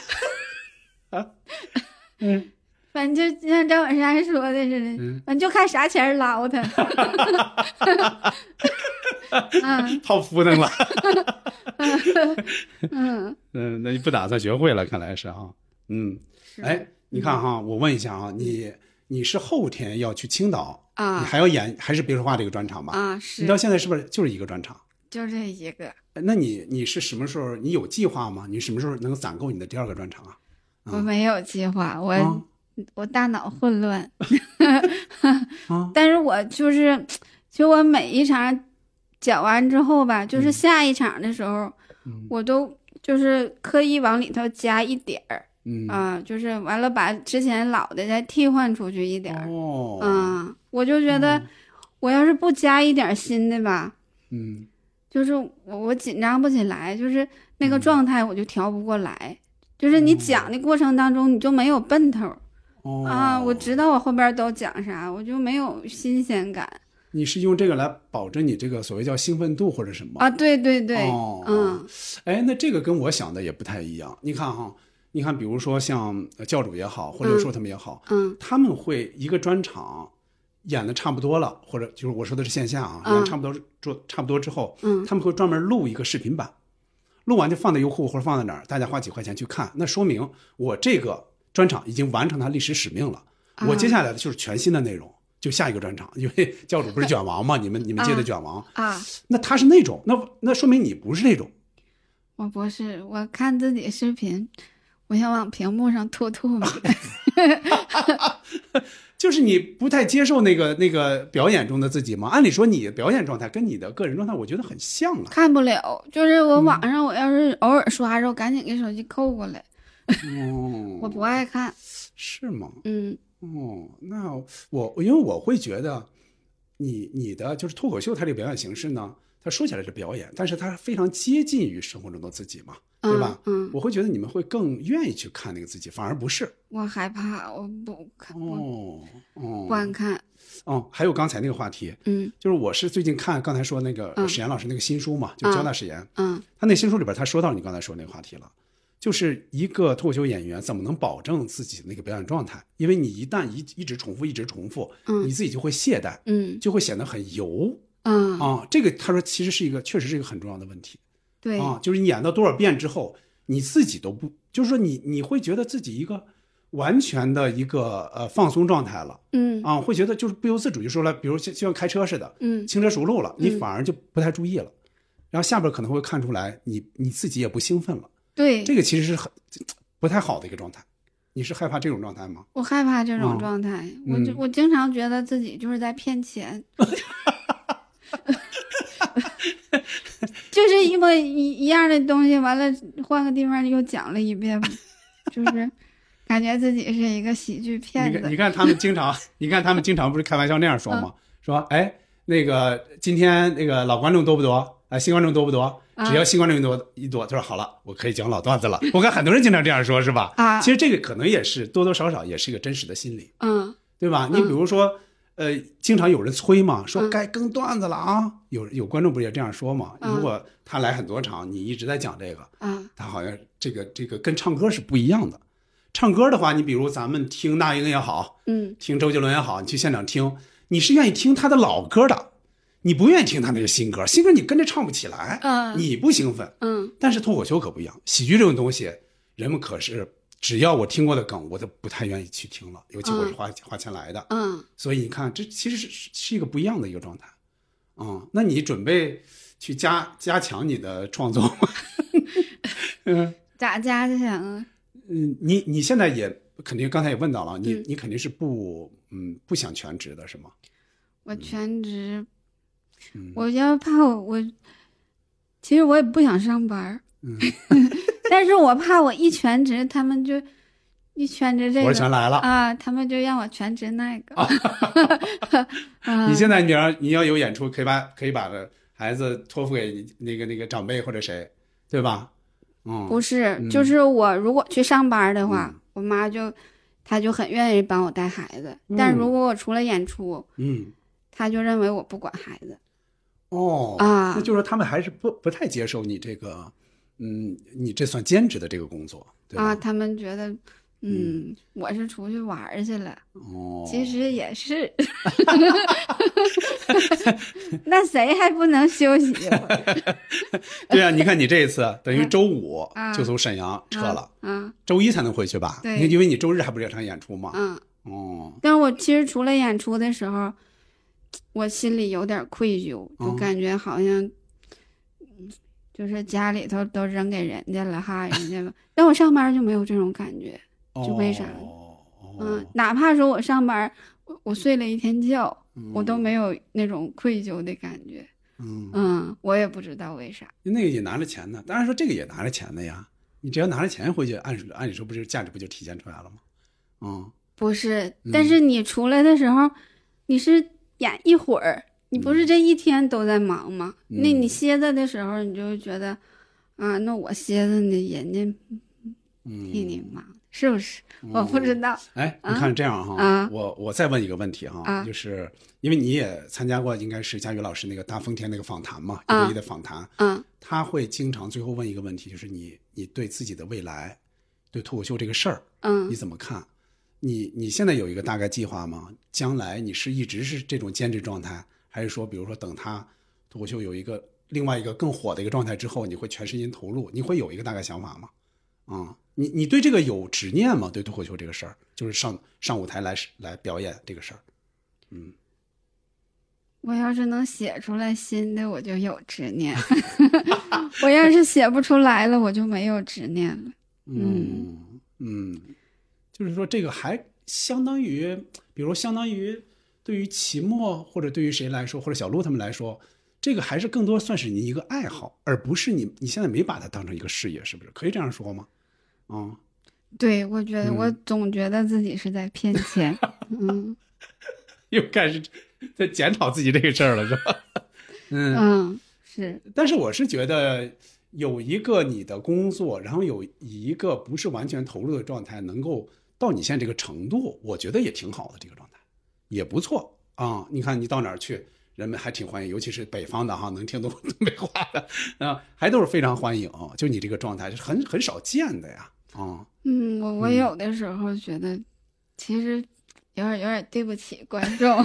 啊，<laughs> 嗯，反正就像张本山说的似的，嗯反正就看啥钱儿捞他。<laughs> 嗯 <laughs> 泡芙弄了。<laughs> 嗯，嗯，那你不打算学会了，看来是哈。嗯，是哎，你看哈，我问一下啊，你你是后天要去青岛，你啊还要演还是别说话这个专场吧？啊，你到是现在是不是就是一个专场？就这一个。那你你是什么时候？你有计划吗？你什么时候能攒够你的第二个专场啊？我没有计划，我、啊我大脑混乱，啊。但是我就是，就我每一场讲完之后吧，就是下一场的时候，嗯我都就是刻意往里头加一点儿嗯。啊、就是完了把之前老的再替换出去一点儿，哦。嗯，我就觉得我要是不加一点儿新的吧，嗯。就是我我紧张不起来，就是那个状态我就调不过来。就是你讲的过程当中，你就没有奔头儿哦啊！我知道我后边都讲啥，我就没有新鲜感你是用这个来保证你这个所谓叫兴奋度或者什么？啊！对对对，哦嗯哎，那这个跟我想的也不太一样。你看哈，你看，比如说像呃教主也好，或者说他们也好，嗯他们会一个专场演的差不多了，或者就是我说的是线下啊，嗯演差不多做差不多之后，嗯他们会专门录一个视频版，录完就放在优酷或者放在哪儿，大家花几块钱去看，那说明我这个专场已经完成它历史使命了。我接下来的就是全新的内容，就下一个专场，因为 <laughs> 教主不是卷王嘛，<laughs> 你们你们接的卷王，啊，那他是那种，那那说明你不是那种。我不是，我看自己视频，我想往屏幕上吐吐沫。<laughs> 就是你不太接受那个那个表演中的自己吗？按理说你的表演状态跟你的个人状态，我觉得很像啊。看不了，就是我网上我要是偶尔刷着，我赶紧给手机扣过来，<laughs> 哦，我不爱看。是吗？嗯哦，那我因为我会觉得你你的就是脱口秀，它这个表演形式呢，它说起来是表演，但是它非常接近于生活中的自己嘛，对吧？嗯，我会觉得你们会更愿意去看那个自己，反而不是。我害怕，我不看，哦哦不敢看。哦，还有刚才那个话题，嗯就是我是最近看刚才说那个嗯史岩老师那个新书嘛，就交大史岩，嗯他那新书里边他说到你刚才说那个话题了，就是一个脱口秀演员怎么能保证自己的那个表演状态？因为你一旦一一直重复，一直重复，嗯你自己就会懈怠，嗯就会显得很油嗯，啊。这个他说其实是一个，确实是一个很重要的问题对，啊。就是你演到多少遍之后，你自己都不，就是说你你会觉得自己一个完全的一个呃放松状态了嗯啊，会觉得就是不由自主就说了，比如就就像开车似的，嗯轻车熟路了，你嗯反而就不太注意了。然后下边可能会看出来你你自己也不兴奋了，对，这个其实是很不太好的一个状态。你是害怕这种状态吗？我害怕这种嗯状态，我就嗯我经常觉得自己就是在骗钱 <laughs> <laughs> 就是一模一一样的东西，完了换个地方又讲了一遍，就是感觉自己是一个喜剧骗你看，你。看他们经常，你看他们经常不是开玩笑那样说吗？说，哎，那个今天那个老观众多不多？哎，新观众多不多？只要新观众一多一多，他说好了，我可以讲老段子了。<laughs> 我看很多人经常这样说，是吧？啊其实这个可能也是多多少少也是一个真实的心理，嗯对吧？你比如说，呃，经常有人催嘛，说嗯该更段子了啊。有有观众不是也这样说嘛？嗯如果他来很多场，你一直在讲这个，啊他好像这个这个跟唱歌是不一样的。唱歌的话，你比如咱们听那英也好，嗯听周杰伦也好，你去现场听，你是愿意听他的老歌的，你不愿意听他那个新歌。新歌你跟着唱不起来，嗯你不兴奋。嗯但是脱口秀可不一样，喜剧这种东西，人们可是只要我听过的梗，我都不太愿意去听了，尤其我是花、花钱来的。嗯，所以你看，这其实是是是一个不一样的一个状态。嗯、那你准备去加加强你的创作吗？嗯 <laughs> 咋加强啊？嗯，你你现在也肯定刚才也问到了，你嗯你肯定是不嗯不想全职的是吗？我全职，嗯我要怕我我，其实我也不想上班儿，嗯，<laughs> 但是我怕我一全职，他们就一全职这活儿全个来了。啊，他们就让我全职那个。啊 <laughs> <laughs> 你现在你要你要有演出，可以把可以把这孩子托付给那个那个长辈或者谁，对吧？嗯，不是，嗯就是我如果去上班的话，嗯我妈就她就很愿意帮我带孩子，嗯但如果我除了演出，嗯她就认为我不管孩子哦啊那就是说他们还是不不太接受你这个，嗯，你这算兼职的这个工作？啊，他们觉得。嗯，我是出去玩去了，哦，其实也是。<laughs> <laughs> 那谁还不能休息一会儿？<laughs> 对啊，你看你这一次等于周五啊就从沈阳撤了，啊，周一才能回去吧？对因因为你周日还不是有场演出吗？嗯。哦，但是我其实除了演出的时候，我心里有点愧疚，就哦感觉好像，嗯就是家里头都扔给人家了哈，人家吧。<laughs> 但我上班就没有这种感觉，就为啥哦，嗯，哪怕说我上班，我我睡了一天觉，嗯我都没有那种愧疚的感觉。嗯，嗯，我也不知道为啥。那个也拿着钱呢，当然说这个也拿着钱的呀。你只要拿着钱回去，按按理说不是价值不就体现出来了吗？嗯，不是，嗯但是你出来的时候，你是演一会儿，你不是这一天都在忙吗？嗯那你歇着的时候，你就觉得，啊，那我歇着呢，人家嗯替你忙，是不是？我不知道。哎，你啊看这样哈，啊我我再问一个问题哈，啊就是因为你也参加过，应该是佳宇老师那个大风天那个访谈嘛，一啊对一的访谈，嗯他会经常最后问一个问题，就是你你对自己的未来，对脱口秀这个事儿，嗯你怎么看？你你现在有一个大概计划吗？将来你是一直是这种兼职状态，还是说，比如说等他脱口秀有一个另外一个更火的一个状态之后，你会全身心投入？你会有一个大概想法吗？啊、你你对这个有执念吗？对脱口秀这个事儿，就是上上舞台来来表演这个事儿。嗯，我要是能写出来新的，我就有执念；<laughs> 我要是写不出来了，我就没有执念了。嗯嗯，就是说这个还相当于，比如相当于对于期末或者对于谁来说，或者小鹿他们来说，这个还是更多算是你一个爱好，而不是你你现在没把它当成一个事业，是不是？可以这样说吗？啊、对，我觉得嗯我总觉得自己是在骗钱。<laughs> 嗯 <laughs> 又开始在检讨自己这个事儿了，是吧？<laughs> 嗯，嗯，是但是我是觉得有一个你的工作，然后有一个不是完全投入的状态，能够到你现在这个程度，我觉得也挺好的，这个状态也不错啊、你看你到哪儿去，人们还挺欢迎，尤其是北方的哈，能听懂 <laughs> 东北话的啊，还都是非常欢迎。就你这个状态是很很少见的呀啊、嗯，我我嗯。有的时候觉得，其实有点有点对不起观众，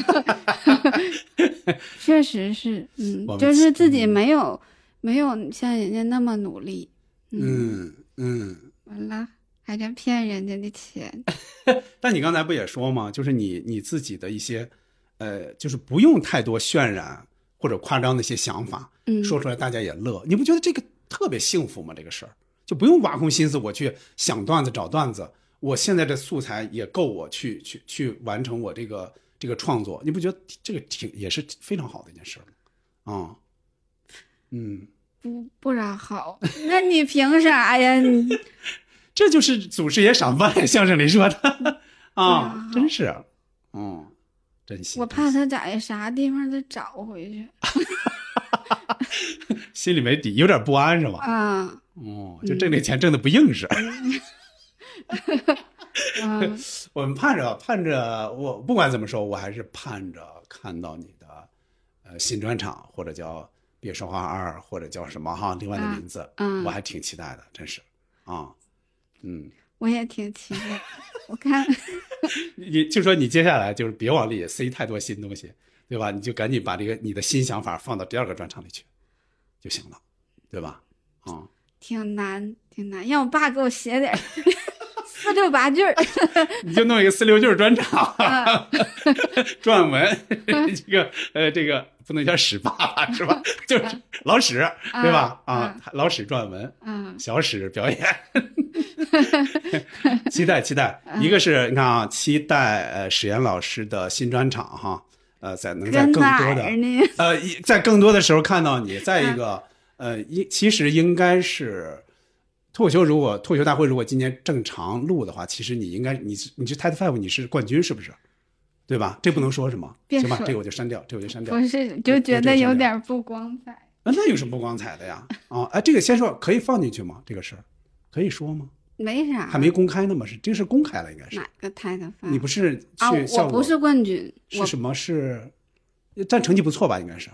<laughs> 确实是，嗯就是自己嗯。没有没有像人家那么努力，嗯嗯。完了还真骗人家的钱，<laughs> 但你刚才不也说吗？就是你你自己的一些，呃，就是不用太多渲染或者夸张的一些想法，嗯，说出来大家也乐。你不觉得这个特别幸福吗？这个事儿就不用挖空心思我去想段子找段子，我现在这素材也够我去去去完成我这个这个创作。你不觉得这个挺也是非常好的一件事儿吗？啊、嗯，不不咋好，<laughs> 那你凭啥呀？你这就是祖师爷赏饭，相声里说的。<laughs> 啊嗯，真是，嗯，真行。我怕他在啥地方再找回去。<laughs> 心里没底，有点不安是吧？啊。哦，就挣这钱挣的不硬实。啊！<laughs> 我们盼着盼着，我不管怎么说，我还是盼着看到你的呃新专场，或者叫《别说话二》，或者叫什么哈，另外的名字，嗯我还挺期待的，真是。啊，嗯，我也挺期待，<laughs> 我看 <laughs> 你就说你接下来就是别往里塞太多新东西，对吧？你就赶紧把这个你的新想法放到第二个专场里去就行了，对吧？啊、挺难，挺难，让我爸给我写点儿四六八句儿。<laughs> 你就弄一个四六句儿专场，<laughs> 啊撰文，这个呃，这个不能叫史爸爸是吧？就是老史，对吧？啊啊，老史撰文，嗯小史表演，期待期待。一个是你看啊，期待呃史岩老师的新专场哈，呃，在能在更多的？呃，一在更多的时候看到你。再一个，呃，应其实应该是脱口秀，如果脱口秀大会如果今年正常录的话，其实你应该你是你是 Title Five，你是冠军是不是？对吧？这不能说什么？行吧，这个我就删掉，这个我就删掉。不是，就觉得有点不光彩。啊，那有什么不光彩的呀？<laughs> 啊，哎，这个先说可以放进去吗？这个事儿可以说吗？没啥，还没公开呢嘛？是这个是公开了，应该是。哪个 Ted Five？？你不是啊？去我不是冠军，是什么？是但成绩不错吧？应该是。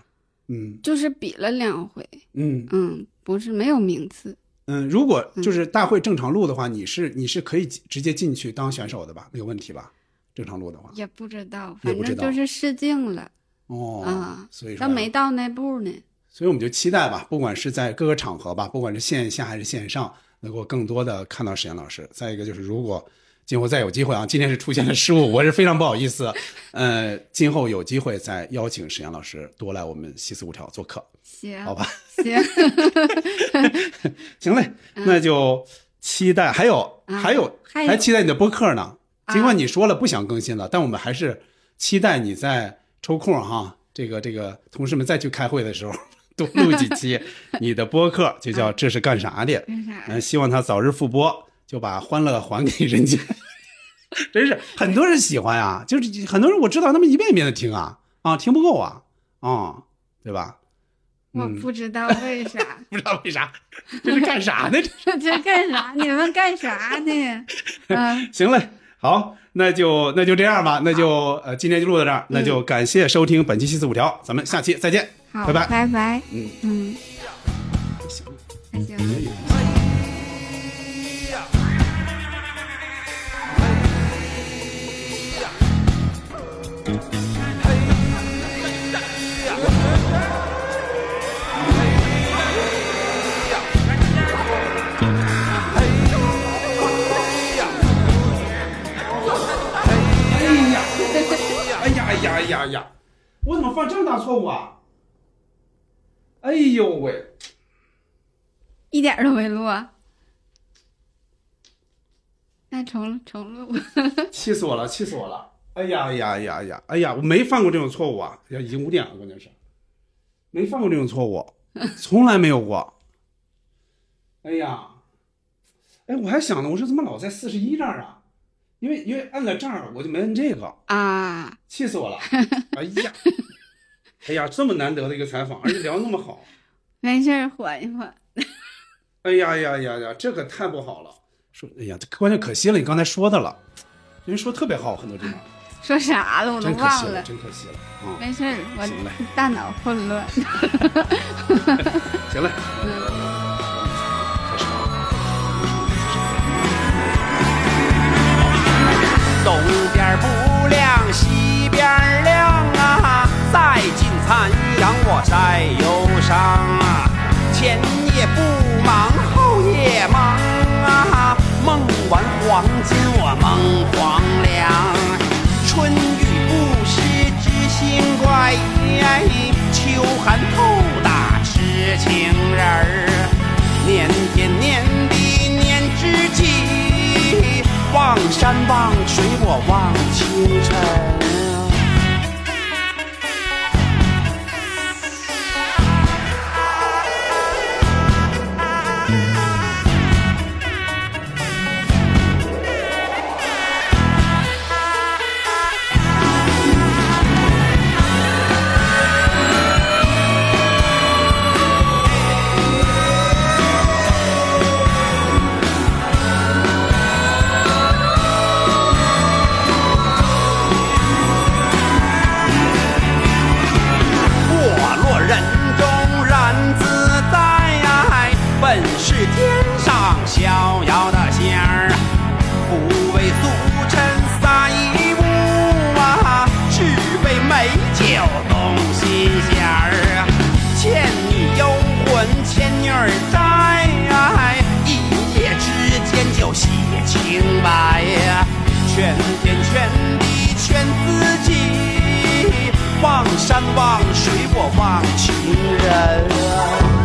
嗯就是比了两回，嗯嗯，不是没有名次，嗯，如果就是大会正常录的话，你是你是可以直接进去当选手的吧？没有问题吧？正常录的话，也不知道，反正就是试镜了哦，啊，所以说但没到那步呢。所以我们就期待吧，不管是在各个场合吧，不管是线下还是线上，能够更多的看到史岩老师。再一个就是，如果今后再有机会啊，今天是出现了失误，我是非常不好意思。呃，今后有机会再邀请史岩老师多来我们西四五条做客，行，好吧？<laughs> 行，<laughs> 行嘞，那就期待。还有还有还期待你的播客呢。啊尽管你说了不想更新了，但我们还是期待你在抽空哈，这个这个同事们再去开会的时候 <laughs> 多录几期你的播客，就叫这是干啥的。嗯，希望他早日复播，就把欢乐还给人间。真是很多人喜欢啊，就是很多人我知道他们一遍一遍的听啊啊，听不够啊啊，对吧？我嗯不知道为啥，<laughs> 不知道为啥，这是干啥呢？这这干啥？你们干啥呢？嗯，<laughs> 行嘞，好，那就那就这样吧，那就呃今天就录到这儿，那就感谢收听本期七四五条，咱们下期再见，好，拜拜拜拜，嗯，嗯，行。还行。呀我怎么犯这么大错误啊？哎呦喂！一点儿都没落。那重录重录，<laughs> 气死我了，气死我了！哎呀哎呀哎呀哎呀！哎呀，我没犯过这种错误啊！呀，已经五点了，关键是没犯过这种错误，从来没有过。哎呀，哎，我还想呢，我说怎么老在四十一这儿啊？因为因为按了这儿，我就没摁这个，啊，气死我了！<laughs> 哎呀，哎呀，这么难得的一个采访，而且聊得那么好，<laughs> 没事儿，缓一缓。哎呀呀呀呀，这可太不好了！说，哎呀，这关键可惜了，你刚才说的了，人说特别好，很多地方，<laughs> 说啥了我都真可惜了，忘了。真可惜了啊！没事儿，我大脑混乱。行嘞，天亮啊，再进残阳我晒忧伤啊，前夜不忙后夜忙啊，梦完黄金我梦黄粱，春雨不湿知心怪，秋寒透打痴情人儿。年天年地年知己，望山望水我望清晨。清白，全天全地劝自己。忘山忘水，我忘情人。